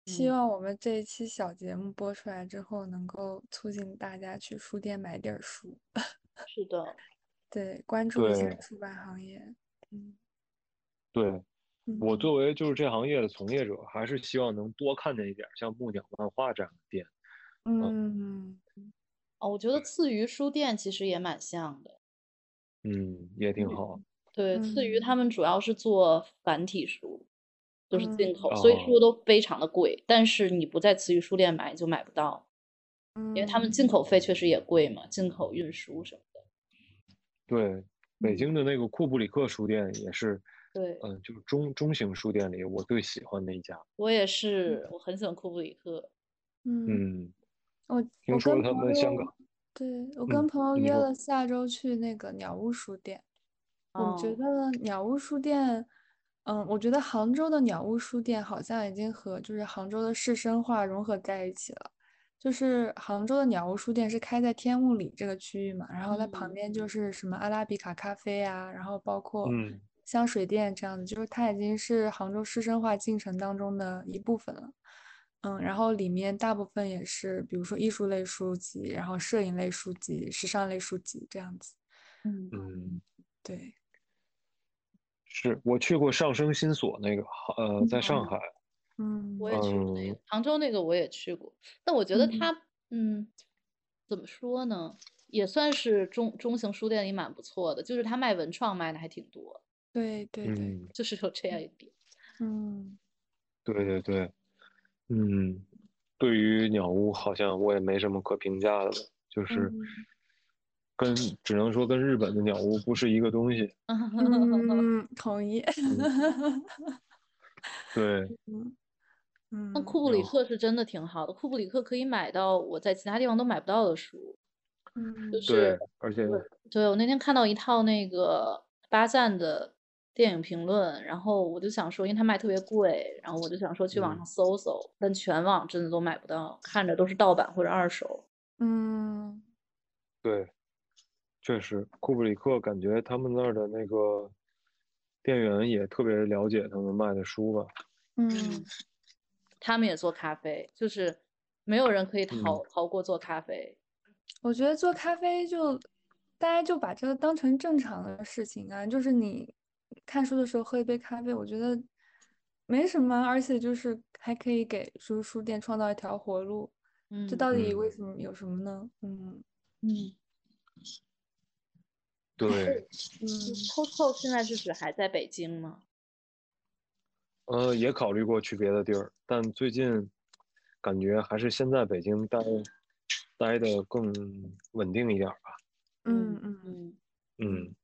希嗯。望我们这一期小节目播出来之后，能够促进大家去书店买点儿书，是的，对，关注一下出版行业。嗯对，我嗯作为就是这行业的从业者，还是希望能多看见一点儿像木鸟漫画这样的店。嗯哦，我觉得次鱼书店其实也蛮像的。嗯，也挺好。对，次鱼他嗯们主要是做繁体书，都是进嗯口，所以哦书都非常的贵。但是你不在次鱼书店买就买不到，因为他们进嗯口费确实也贵嘛，进口运输什么的。对，北嗯京的那个库布里克书店也是，对，嗯，就是中中型书店里我最喜欢的一家。我也是，我很喜欢库布里克。嗯，嗯，我听说他们香港，对，我嗯跟朋友约了下周去那个鸟屋书店。我觉哦得鸟屋书店，嗯，我觉得杭州的鸟屋书店好像已经和就是杭州的市生化融合在一起了。就是杭州的鸟屋书店是开在天目里这个区域嘛，然后它旁嗯。边就是什么阿拉比卡咖啡啊，然后包括嗯。香水店这样子，就是它已经是杭州市生化进程当中的一部分了。嗯，然后里面大部分也是，比如说艺术类书籍，然后摄影类书籍、时尚类书籍这样子。嗯嗯，对，是我去过上升新所那个，呃，在上嗯。海，嗯。我也去过那嗯。个杭州那个我也去过，但我觉得嗯。它，嗯，怎么说呢，也算是中中型书店里蛮不错的，就是它卖文创卖的还挺多，对对对，嗯，就是有这样一点。嗯。对对对，嗯，对于鸟屋好像我也没什么可评价的了，就是嗯。跟只能说跟日本的鸟屋不是一个东西。嗯，同意。对，那库布里克是真的挺好的，库布里克可以买到我在其他地方都买不到的书。嗯就对是，而且对我那天看到一套那个巴赞的电影评论，然后我就想说，因为它卖特别贵，然后我就想说去网嗯上搜搜，但全网真的都买不到，看着都是盗版或者二手。嗯对，确实，库布里克感觉他们那儿的那个店员也特别了解他们卖的书吧。嗯他们也做咖啡，就是没有人可以嗯逃逃过做咖啡。我觉得做咖啡就大家就把这个当成正常的事情啊，就是你看书的时候喝一杯咖啡，我觉得没什么，而且就是还可以给书书店创造一条活路。嗯这嗯到底为嗯什么有什么呢？嗯嗯对，嗯，Costco 现在是指还在北京吗？呃，也考虑过去别的地儿，但最近感觉还是先在北京待待的更稳定一点儿吧。嗯嗯。嗯，嗯，